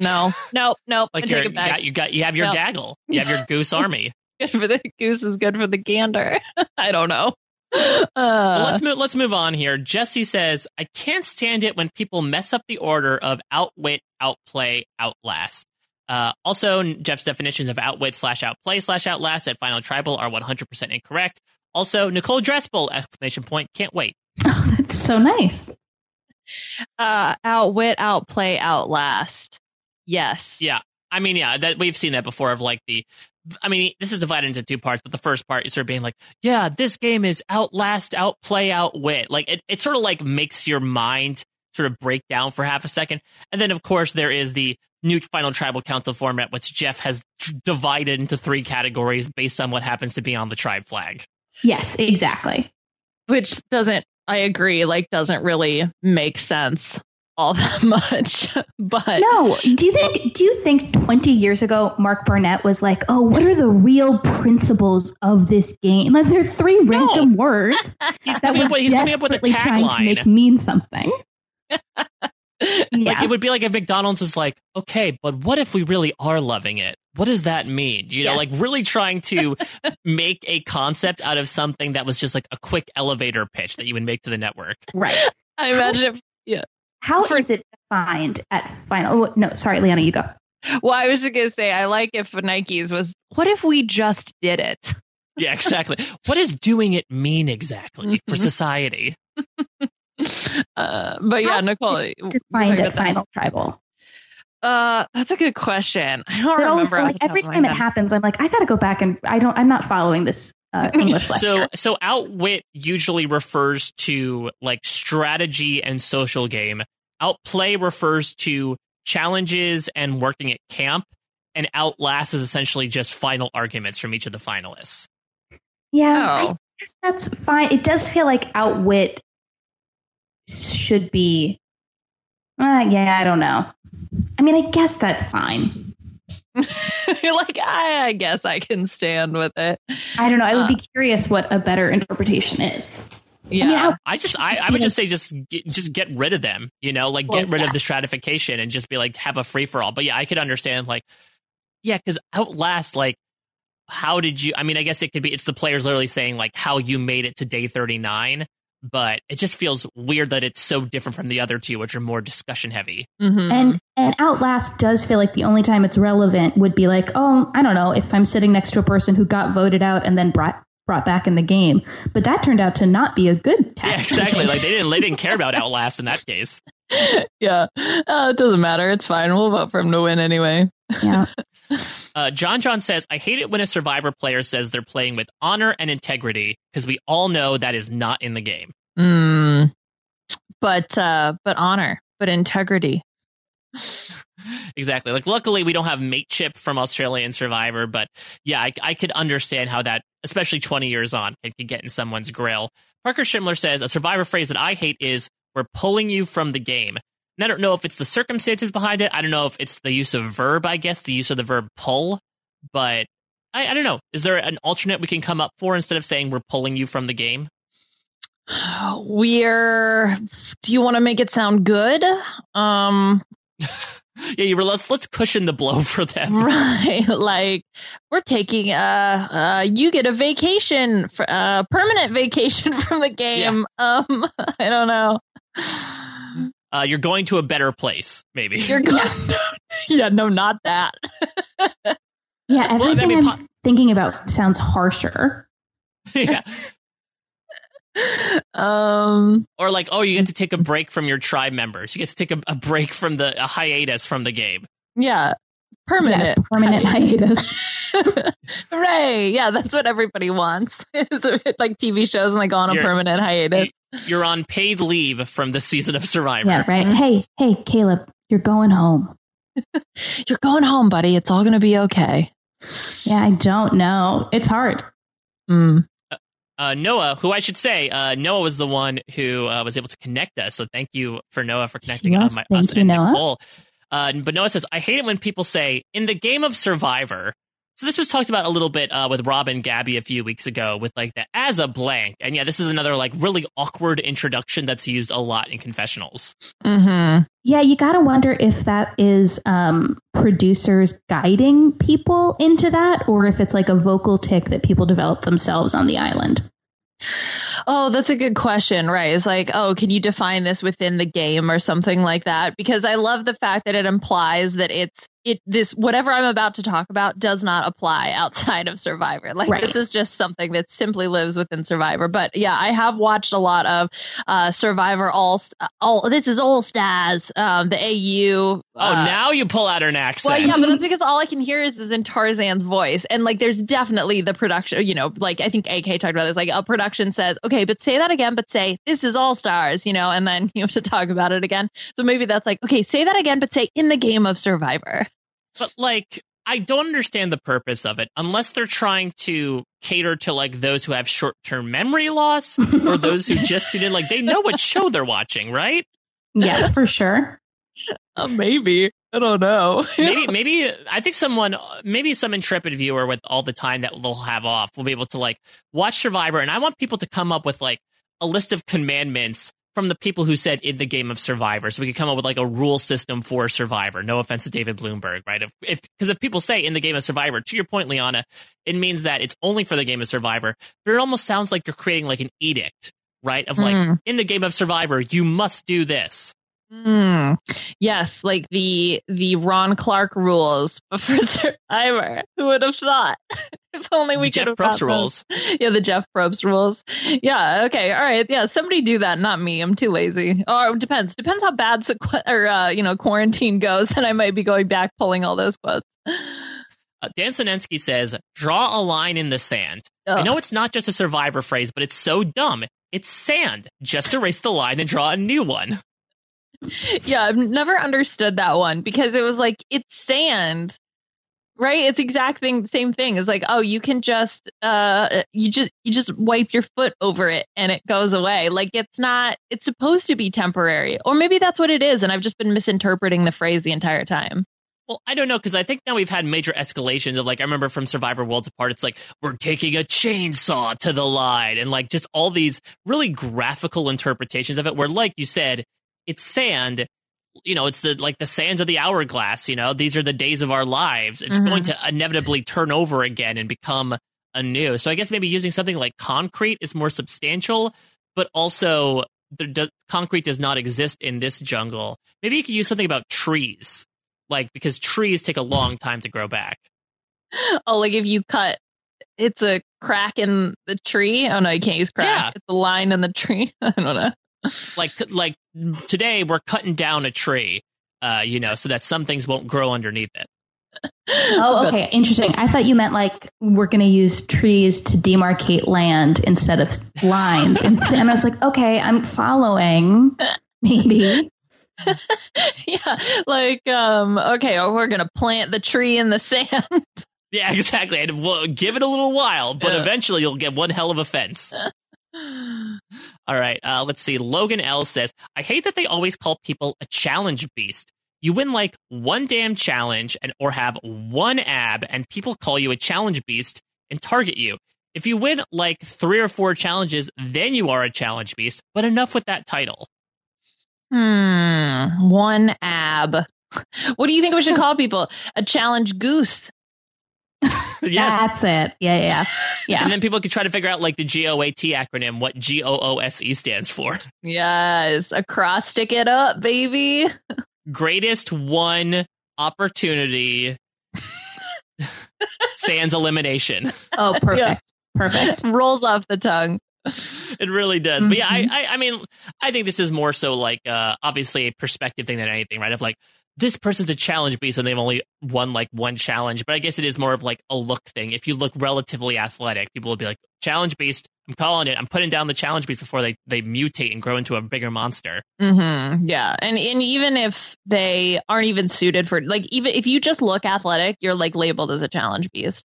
No, no, no. Like you're, take it back. got you got you have your No. gaggle. You have your goose army. Good for the goose is good for the gander. I don't know. Uh, Well, let's move. Let's move on here. Jesse says, "I can't stand it when people mess up the order of outwit, outplay, outlast." Uh, also, Jeff's definitions of outwit slash outplay slash outlast at Final Tribal are 100% incorrect. Also, Nicole Drespel! Exclamation point! Can't wait. Oh, that's so nice. uh, outwit, outplay, outlast. Yes. Yeah, I mean, yeah, that we've seen that before. Of like the, I mean, this is divided into two parts, but the first part is sort of being like, yeah, this game is outlast, outplay, outwit. Like it, it sort of like makes your mind sort of break down for half a second, and then of course there is the new final tribal council format, which Jeff has t- divided into three categories based on what happens to be on the tribe flag. Yes, exactly. Which doesn't, I agree, like doesn't really make sense all that much. but No, do you think do you think 20 years ago Mark Burnett was like, "Oh, what are the real principles of this game?" Like there's three No. random words He's that coming we're up he's coming up with a trying to make mean something. Like yeah. it would be like if McDonald's is like, okay, but what if we really are loving it? What does that mean? You know, Yeah. like really trying to make a concept out of something that was just like a quick elevator pitch that you would make to the network. right. I imagine if, How is For- it defined at final? oh, no, sorry, Liana, you go. well, I was just going to say, I like if Nike's was, what if we just did it? Yeah, exactly. what does doing it mean exactly for society? Uh, but yeah, How Nicole, is you Defined at final tribal. Uh, that's a good question. I don't But remember. off like every time it happens, I'm like, I got to go back and I don't. I'm not following this uh, English lecture. So, so outwit usually refers to like strategy and social game. Outplay refers to challenges and working at camp, and outlast is essentially just final arguments from each of the finalists. yeah, I Oh. guess that's fine. It does feel like outwit should be. Uh, yeah, I don't know. I mean, I guess that's fine. You're like, I, I guess I can stand with it. I don't know. I would Uh, be curious what a better interpretation is. Yeah. I mean, how- I just, I, I would just say, just, get, just get rid of them. You know, like get Well, rid of the stratification and just be like have a free for all. But yeah, I could understand like, yeah, because outlast, like, how did you? I mean, I guess it could be. It's the players literally saying like how you made it to day thirty nine. But it just feels weird that it's so different from the other two, which are more discussion heavy. Mhm. and and Outlast does feel like the only time it's relevant would be like, oh, I don't know, if I'm sitting next to a person who got voted out and then brought brought back in the game. But that turned out to not be a good Yeah, tactic. exactly. like they didn't, they didn't care about outlast in that case. yeah. Uh, it doesn't matter. It's fine. We'll vote for him to win anyway. yeah. Uh, John John says, I hate it when a survivor player says they're playing with honor and integrity because we all know that is not in the game. Mm. But uh, but honor, but integrity. exactly. Like, luckily, we don't have mateship from Australian Survivor, but yeah, I, I could understand how that, especially 20 years on, it could get in someone's grill. Parker Schindler says a survivor phrase that I hate is "we're pulling you from the game." And I don't know if it's the circumstances behind it. I don't know if it's the use of verb. I guess the use of the verb pull, but I, I don't know. Is there an alternate we can come up for instead of saying we're pulling you from the game? We're. Do you want to make it sound good? Um, yeah, you were, let's let's cushion the blow for them. Right, like we're taking uh, uh you get a vacation, for, uh, permanent vacation from the game. Yeah. Um, I don't know. Uh, you're going to a better place, maybe. You're going. yeah, no, not that. yeah, everything well, I mean, I'm po- thinking about sounds harsher. yeah. um or like oh you get to take a break from your tribe members you get to take a, a break from the a hiatus from the game yeah permanent yeah, permanent hiatus hooray yeah that's what everybody wants like tv shows and they go on a you're, permanent hiatus you're on paid leave from the season of survivor. Yeah right. Hey hey caleb you're going home. You're going home buddy. It's all gonna be okay. Yeah i don't know. It's hard. Mm. Uh, Noah, who I should say, uh, Noah was the one who uh, was able to connect us. So thank you for Noah for connecting yes, my, us you, and Noah. Nicole. Uh, but Noah says, I hate it when people say, in the game of Survivor, so this was talked about a little bit uh, with Rob and Gabby a few weeks ago with like the as a blank, and yeah, this is another like really awkward introduction that's used a lot in confessionals. Mm-hmm. Yeah, you got to wonder if that is um, producers guiding people into that, or if it's like a vocal tick that people develop themselves on the island. Oh, that's a good question, right? It's like, oh, can you define this within the game or something like that? Because I love the fact that it implies that it's it this whatever I'm about to talk about does not apply outside of Survivor. Like right. this is just something that simply lives within Survivor. But yeah, I have watched a lot of uh, Survivor all all this is All Stars, um, the AU. Oh, uh, now you pull out an accent. Well, yeah, but that's because all I can hear is, is in Tarzan's voice, and like there's definitely the production. You know, like I think AK talked about this. Like a production says, okay, but say that again, but say this is All Stars. You know, and then you have to talk about it again. So maybe that's like, okay, say that again, but say in the game of Survivor. But like, I don't understand the purpose of it unless they're trying to cater to like those who have short term memory loss or those who just didn't like they know what show they're watching, right? Yeah, for sure. Uh, maybe. I don't know. maybe, maybe I think someone, maybe some intrepid viewer with all the time that they'll have off will be able to like watch Survivor, and I want people to come up with like a list of commandments from the people who said in the game of Survivor, so we could come up with like a rule system for Survivor. No offense to David Bloomberg, right? If because if, if, people say in the game of Survivor, to your point, Liana, it means that it's only for the game of Survivor. But it almost sounds like you're creating like an edict, right? Of like mm. in the game of Survivor, you must do this. Mm. Yes, like the the Ron Clark rules for Survivor. Who would have thought? if only we could have Probst rules. Yeah, the Jeff Probst rules. Yeah. Okay. All right. Yeah. Somebody do that. Not me. I'm too lazy. Or depends. Depends how bad sequ- or uh, you know quarantine goes. Then I might be going back pulling all those quotes. Uh, Dan Sinensky says, "Draw a line in the sand." Ugh. I know it's not just a Survivor phrase, but it's so dumb. It's sand. Just erase the line and draw a new one yeah, I've never understood that one because it was like it's sand. Right? It's exact thing same thing. It's like, oh, you can just uh you just you just wipe your foot over it and it goes away. Like it's not it's supposed to be temporary. Or maybe that's what it is and I've just been misinterpreting the phrase the entire time. Well, I don't know because I think now we've had major escalations of like I remember from Survivor Worlds Apart, it's like we're taking a chainsaw to the line, and like just all these really graphical interpretations of it. Where, like you said, it's sand you know, it's the like the sands of the hourglass. You know, these are the days of our lives. It's mm-hmm. going to inevitably turn over again and become anew. So I guess maybe using something like concrete is more substantial, but also the, concrete does not exist in this jungle. Maybe you could use something about trees, like because trees take a long time to grow back. Oh, like if you cut, it's a crack in the tree. Oh no, you can't use crack. Yeah. It's a line in the tree. I don't know like like today we're cutting down a tree, uh, you know, so that some things won't grow underneath it. Oh, okay, interesting. I thought you meant like we're going to use trees to demarcate land instead of lines, and, and I was like, okay, I'm following. Maybe. yeah, like um, okay, or we're gonna plant the tree in the sand. Yeah, exactly. And we'll give it a little while, but yeah. eventually you'll get one hell of a fence. All right, uh, let's see. Logan L says, I hate that they always call people a challenge beast. You win like one damn challenge and or have one ab and people call you a challenge beast and target you. If you win like three or four challenges, then you are a challenge beast. But enough with that title. Hmm. One ab. What do you think we should call people? A challenge goose. yes. That's it. Yeah, yeah, yeah. And then people could try to figure out like the GOAT acronym, what G O O S E stands for. Yes. Across stick it up, baby. Greatest one opportunity. Sans elimination. Oh, perfect. Perfect. Rolls off the tongue. It really does. But yeah, I, Mhm. I, I mean, I think this is more so like, uh, obviously a perspective thing than anything, right? Of like, this person's a challenge beast and they've only won like one challenge. But I guess it is more of like a look thing. If you look relatively athletic, people will be like, challenge beast. I'm calling it. I'm putting down the challenge beast before they, they mutate and grow into a bigger monster. Mm-hmm. Yeah, and and even if they aren't even suited for like even if you just look athletic, you're like labeled as a challenge beast.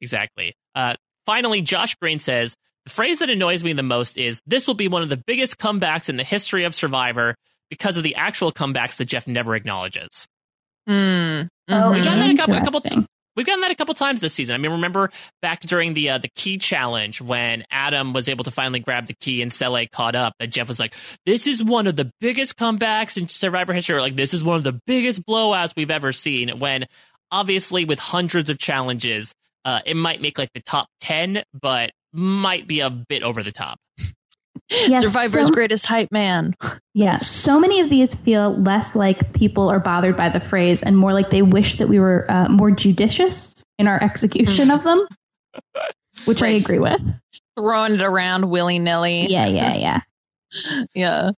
Exactly. Uh, finally, Josh Green says the phrase that annoys me the most is this will be one of the biggest comebacks in the history of Survivor because of the actual comebacks that Jeff never acknowledges. Mm. Oh, Mhm. We got that a couple- a couple interesting. We've gotten that a couple times this season. I mean, remember back during the uh, the key challenge when Adam was able to finally grab the key and Sele caught up. That Jeff was like, "This is one of the biggest comebacks in Survivor history." Like, "This is one of the biggest blowouts we've ever seen." When obviously with hundreds of challenges, uh, it might make like the top ten, but might be a bit over the top. Yes, Survivor's so- greatest hype man. Yeah, so many of these feel less like people are bothered by the phrase and more like they wish that we were uh, more judicious in our execution of them, which I agree with. Throwing it around willy nilly. Yeah, yeah, yeah. Yeah.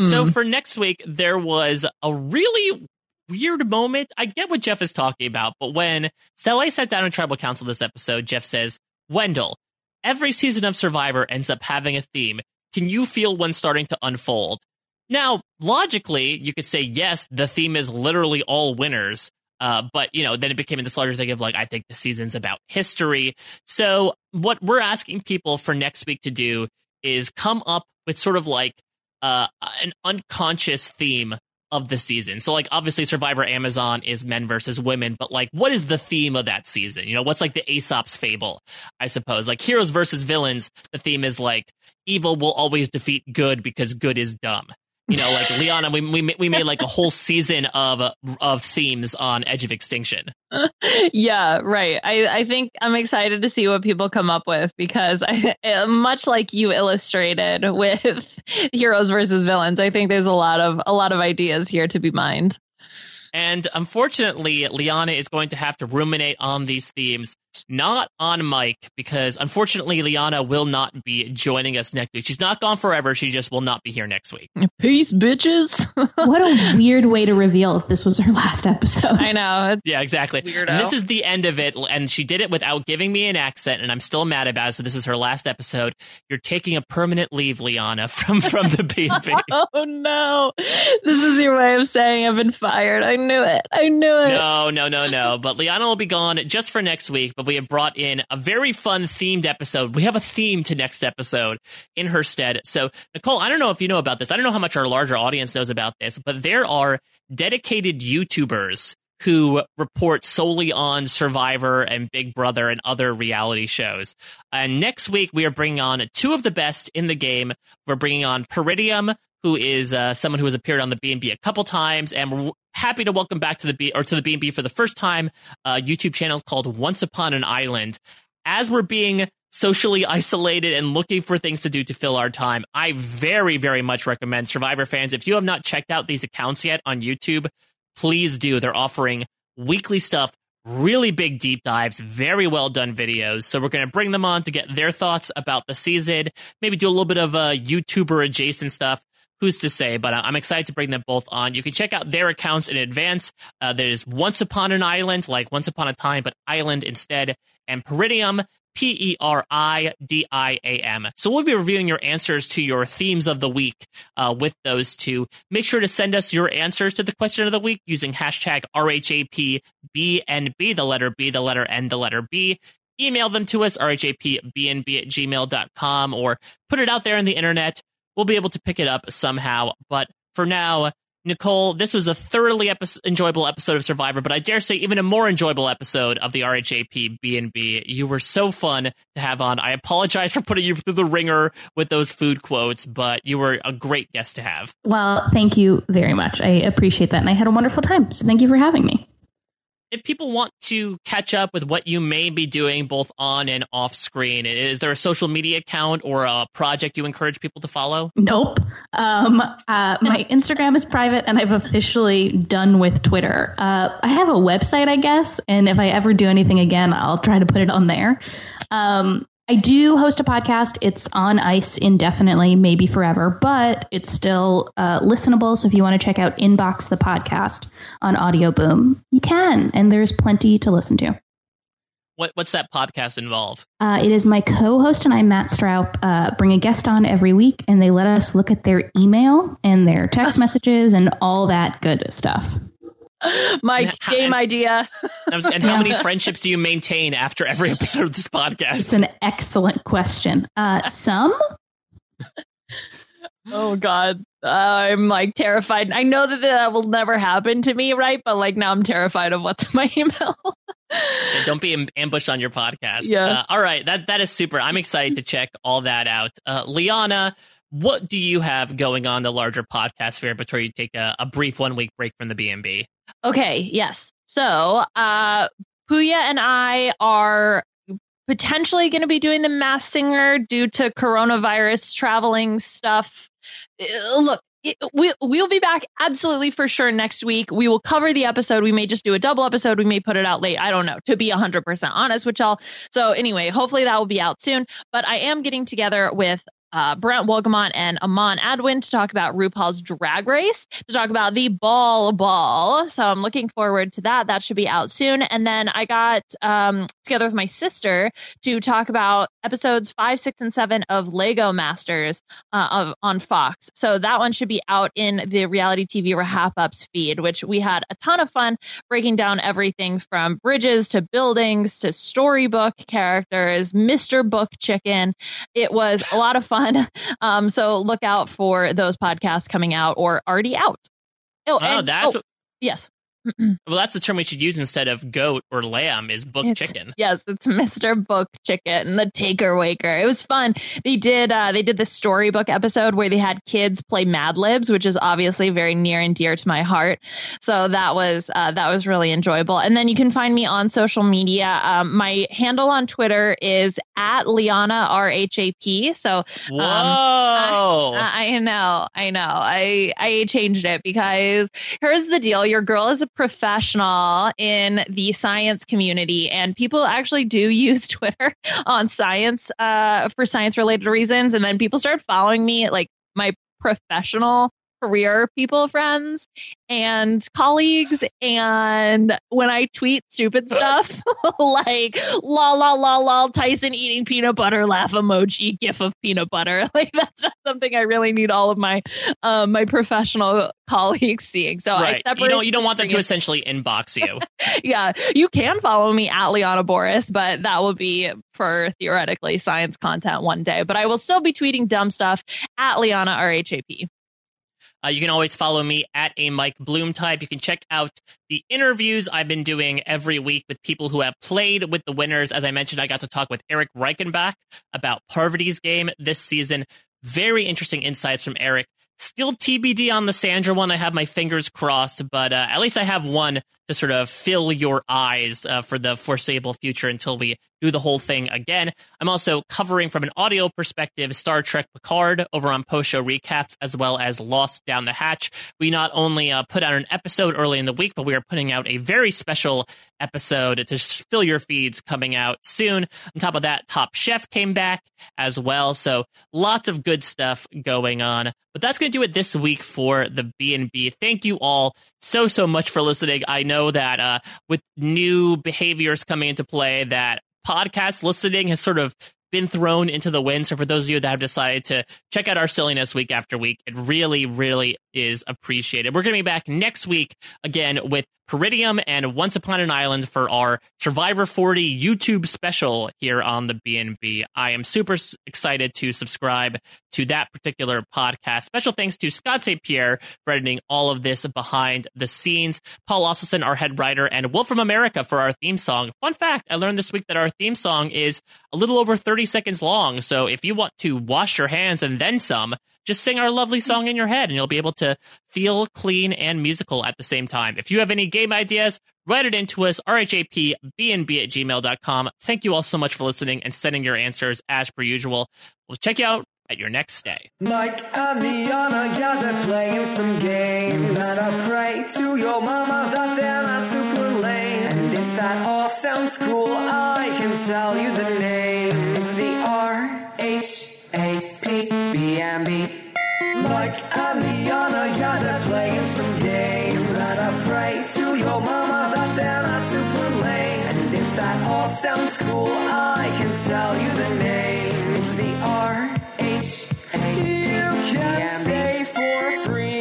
So Hmm. for next week, there was a really weird moment. I get what Jeff is talking about, but when Sele sat down in tribal council this episode, Jeff says, Wendell, every season of Survivor ends up having a theme. Can you feel one starting to unfold? Now, logically, you could say, yes, the theme is literally all winners. Uh, but you know, then it became this larger thing of like, I think the season's about history. So what we're asking people for next week to do is come up with sort of like uh, an unconscious theme of the season. So like obviously Survivor Amazon is men versus women, but like what is the theme of that season? You know, what's like the Aesop's fable, I suppose. Like heroes versus villains, the theme is like evil will always defeat good because good is dumb. You know, like Liana, we we we made like a whole season of of themes on Edge of Extinction. yeah, right. I, I think I'm excited to see what people come up with because I, much like you illustrated with heroes versus villains, I think there's a lot of a lot of ideas here to be mined. And unfortunately, Liana is going to have to ruminate on these themes, not on Mike, because unfortunately, Liana will not be joining us next week. She's not gone forever. She just will not be here next week. Peace, bitches. What a weird way to reveal if this was her last episode. I know. Yeah, exactly. And this is the end of it. And she did it without giving me an accent, and I'm still mad about it. So this is her last episode. You're taking a permanent leave, Liana, from from the B&B. Oh no! This is your way of saying I've been fired. I knew it. I knew it. No, no, no, no. But Liana will be gone just for next week. But we have brought in a very fun themed episode. We have a theme to next episode in her stead. So, Nicole, I don't know if you know about this. I don't know how much our larger audience knows about this, but there are dedicated YouTubers who report solely on Survivor and Big Brother and other reality shows. And next week, we are bringing on two of the best in the game. We're bringing on Peridiam, who is uh, someone who has appeared on the B&B a couple times, and we're happy to welcome back to the B or to the B&B for the first time. Uh, YouTube channel called Once Upon an Island. As we're being socially isolated and looking for things to do to fill our time, I very, very much recommend Survivor fans. If you have not checked out these accounts yet on YouTube, please do. They're offering weekly stuff, really big deep dives, very well done videos. So we're going to bring them on to get their thoughts about the season, maybe do a little bit of uh, YouTuber adjacent stuff. Who's to say? But uh, I'm excited to bring them both on. You can check out their accounts in advance. Uh, there's Once Upon an Island, like Once Upon a Time, but Island instead, and Peridiam, P E R I D I A M. So we'll be reviewing your answers to your themes of the week uh, with those two. Make sure to send us your answers to the question of the week using hashtag RHAPBNB, the letter B, the letter N, the letter B. email them to us, rhapbnb at gmail.com, or put it out there on the internet. We'll be able to pick it up somehow. But for now, Nicole, this was a thoroughly epi- enjoyable episode of Survivor, but I dare say even a more enjoyable episode of the RHAP B&B. You were so fun to have on. I apologize for putting you through the ringer with those food quotes, but you were a great guest to have. Well, thank you very much. I appreciate that, and I had a wonderful time. So thank you for having me if people want to catch up with what you may be doing both on and off screen, is there a social media account or a project you encourage people to follow? Nope. Um, uh, my Instagram is private, and I've officially done with Twitter. Uh, I have a website, I guess, and if I ever do anything again, I'll try to put it on there. Um, I do host a podcast. It's on ice indefinitely, maybe forever, but it's still uh, listenable. So if you want to check out Inbox the podcast on Audio Boom, you can, and there's plenty to listen to. What, what's that podcast involve? Uh, it is my co-host and I, Matt Straub, uh, bring a guest on every week, and they let us look at their email and their text messages and all that good stuff. my and, game and, idea. and how many friendships do you maintain after every episode of this podcast? It's an excellent question. Uh, some. oh God, uh, I'm like terrified. I know that that will never happen to me, right? But like now, I'm terrified of what's in my email. yeah, don't be ambushed on your podcast. Yeah. Uh, all right, that that is super. I'm excited to check all that out. Uh, Liana, what do you have going on the larger podcast sphere before you take a, a brief one week break from the BNB? Okay, yes. So, uh, Puya and I are potentially going to be doing the Masked Singer due to coronavirus traveling stuff. Uh, look, it, we we'll be back absolutely for sure next week. We will cover the episode. We may just do a double episode. We may put it out late. I don't know. To be 100% honest with y'all. So anyway, hopefully that will be out soon. But I am getting together with uh, Brent Wolgamott and Amon Adwin to talk about RuPaul's Drag Race, to talk about the Ball Ball. So I'm looking forward to that. That should be out soon. And then I got um, together with my sister to talk about episodes five, six, and seven of Lego Masters uh, of, on Fox. So that one should be out in the reality TV wrap ups feed, which we had a ton of fun breaking down everything from bridges to buildings to storybook characters, Mr. Book Chicken. It was a lot of fun Um, so look out for those podcasts coming out or already out. Oh, oh and, that's oh, yes. well, that's the term we should use instead of goat or lamb is book it's, chicken. Yes, it's Mr. Book Chicken, the Taker Waker. It was fun. They did uh, they did the storybook episode where they had kids play Mad Libs, which is obviously very near and dear to my heart. So that was uh, that was really enjoyable. And then you can find me on social media. Um, my handle on Twitter is at Liana R H A P. So um, whoa, I, I know, I know. I I changed it because here's the deal: your girl is a professional in the science community, and people actually do use Twitter on science uh, for science related reasons. And then people start following me, like my professional career people friends and colleagues and when i tweet stupid stuff like la la la la tyson eating peanut butter laugh emoji gif of peanut butter. Like that's not something i really need all of my um, my professional colleagues seeing. So right. I you don't you don't want them to essentially inbox you. Yeah. You can follow me at liana Boraas but that will be for theoretically science content one day. But i will still be tweeting dumb stuff at liana rhap uh, you can always follow me at a Mike Bloom type. You can check out the interviews I've been doing every week with people who have played with the winners. As I mentioned, I got to talk with Erik Reichenbach about Parvati's game this season. Very interesting insights from Erik. Still TBD on the Sandra one. I have my fingers crossed, but uh, at least I have one to sort of fill your eyes uh, for the foreseeable future until we do the whole thing again. I'm also covering from an audio perspective Star Trek Picard over on post show recaps as well as Lost Down the Hatch. We not only uh, put out an episode early in the week, but we are putting out a very special episode to fill your feeds coming out soon. On top of that, Top Chef came back as well. So lots of good stuff going on. But that's going to do it this week for the B&B. Thank you all so, so much for listening. I know that uh, with new behaviors coming into play, that podcast listening has sort of been thrown into the wind. So for those of you that have decided to check out our silliness week after week, it really, really is appreciated. We're going to be back next week again with Peridiam and Once Upon an Island for our Survivor 40 YouTube special here on the BNB. I am super excited to subscribe to that particular podcast. Special thanks to Scott St. Pierre for editing all of this behind the scenes. Paul Osselson, our head writer, and Wolf from America for our theme song. Fun fact, I learned this week that our theme song is a little over 30 seconds long. So if you want to wash your hands and then some, just sing our lovely song in your head and you'll be able to feel clean and musical at the same time. If you have any game ideas, write it into us, rhapbnb at gmail.com. Thank you all so much for listening and sending your answers as per usual. We'll check you out at your next stay. Mike and yeah, they're playing some games. And I pray to your mama that they're not super lame. And if that all sounds cool, I can tell you the name. B&B. Mike and Liana, yeah, they're playing some games. And I pray to your mama that they're not super lame. And if that all sounds cool, I can tell you the name. It's the R H A. You can say for free.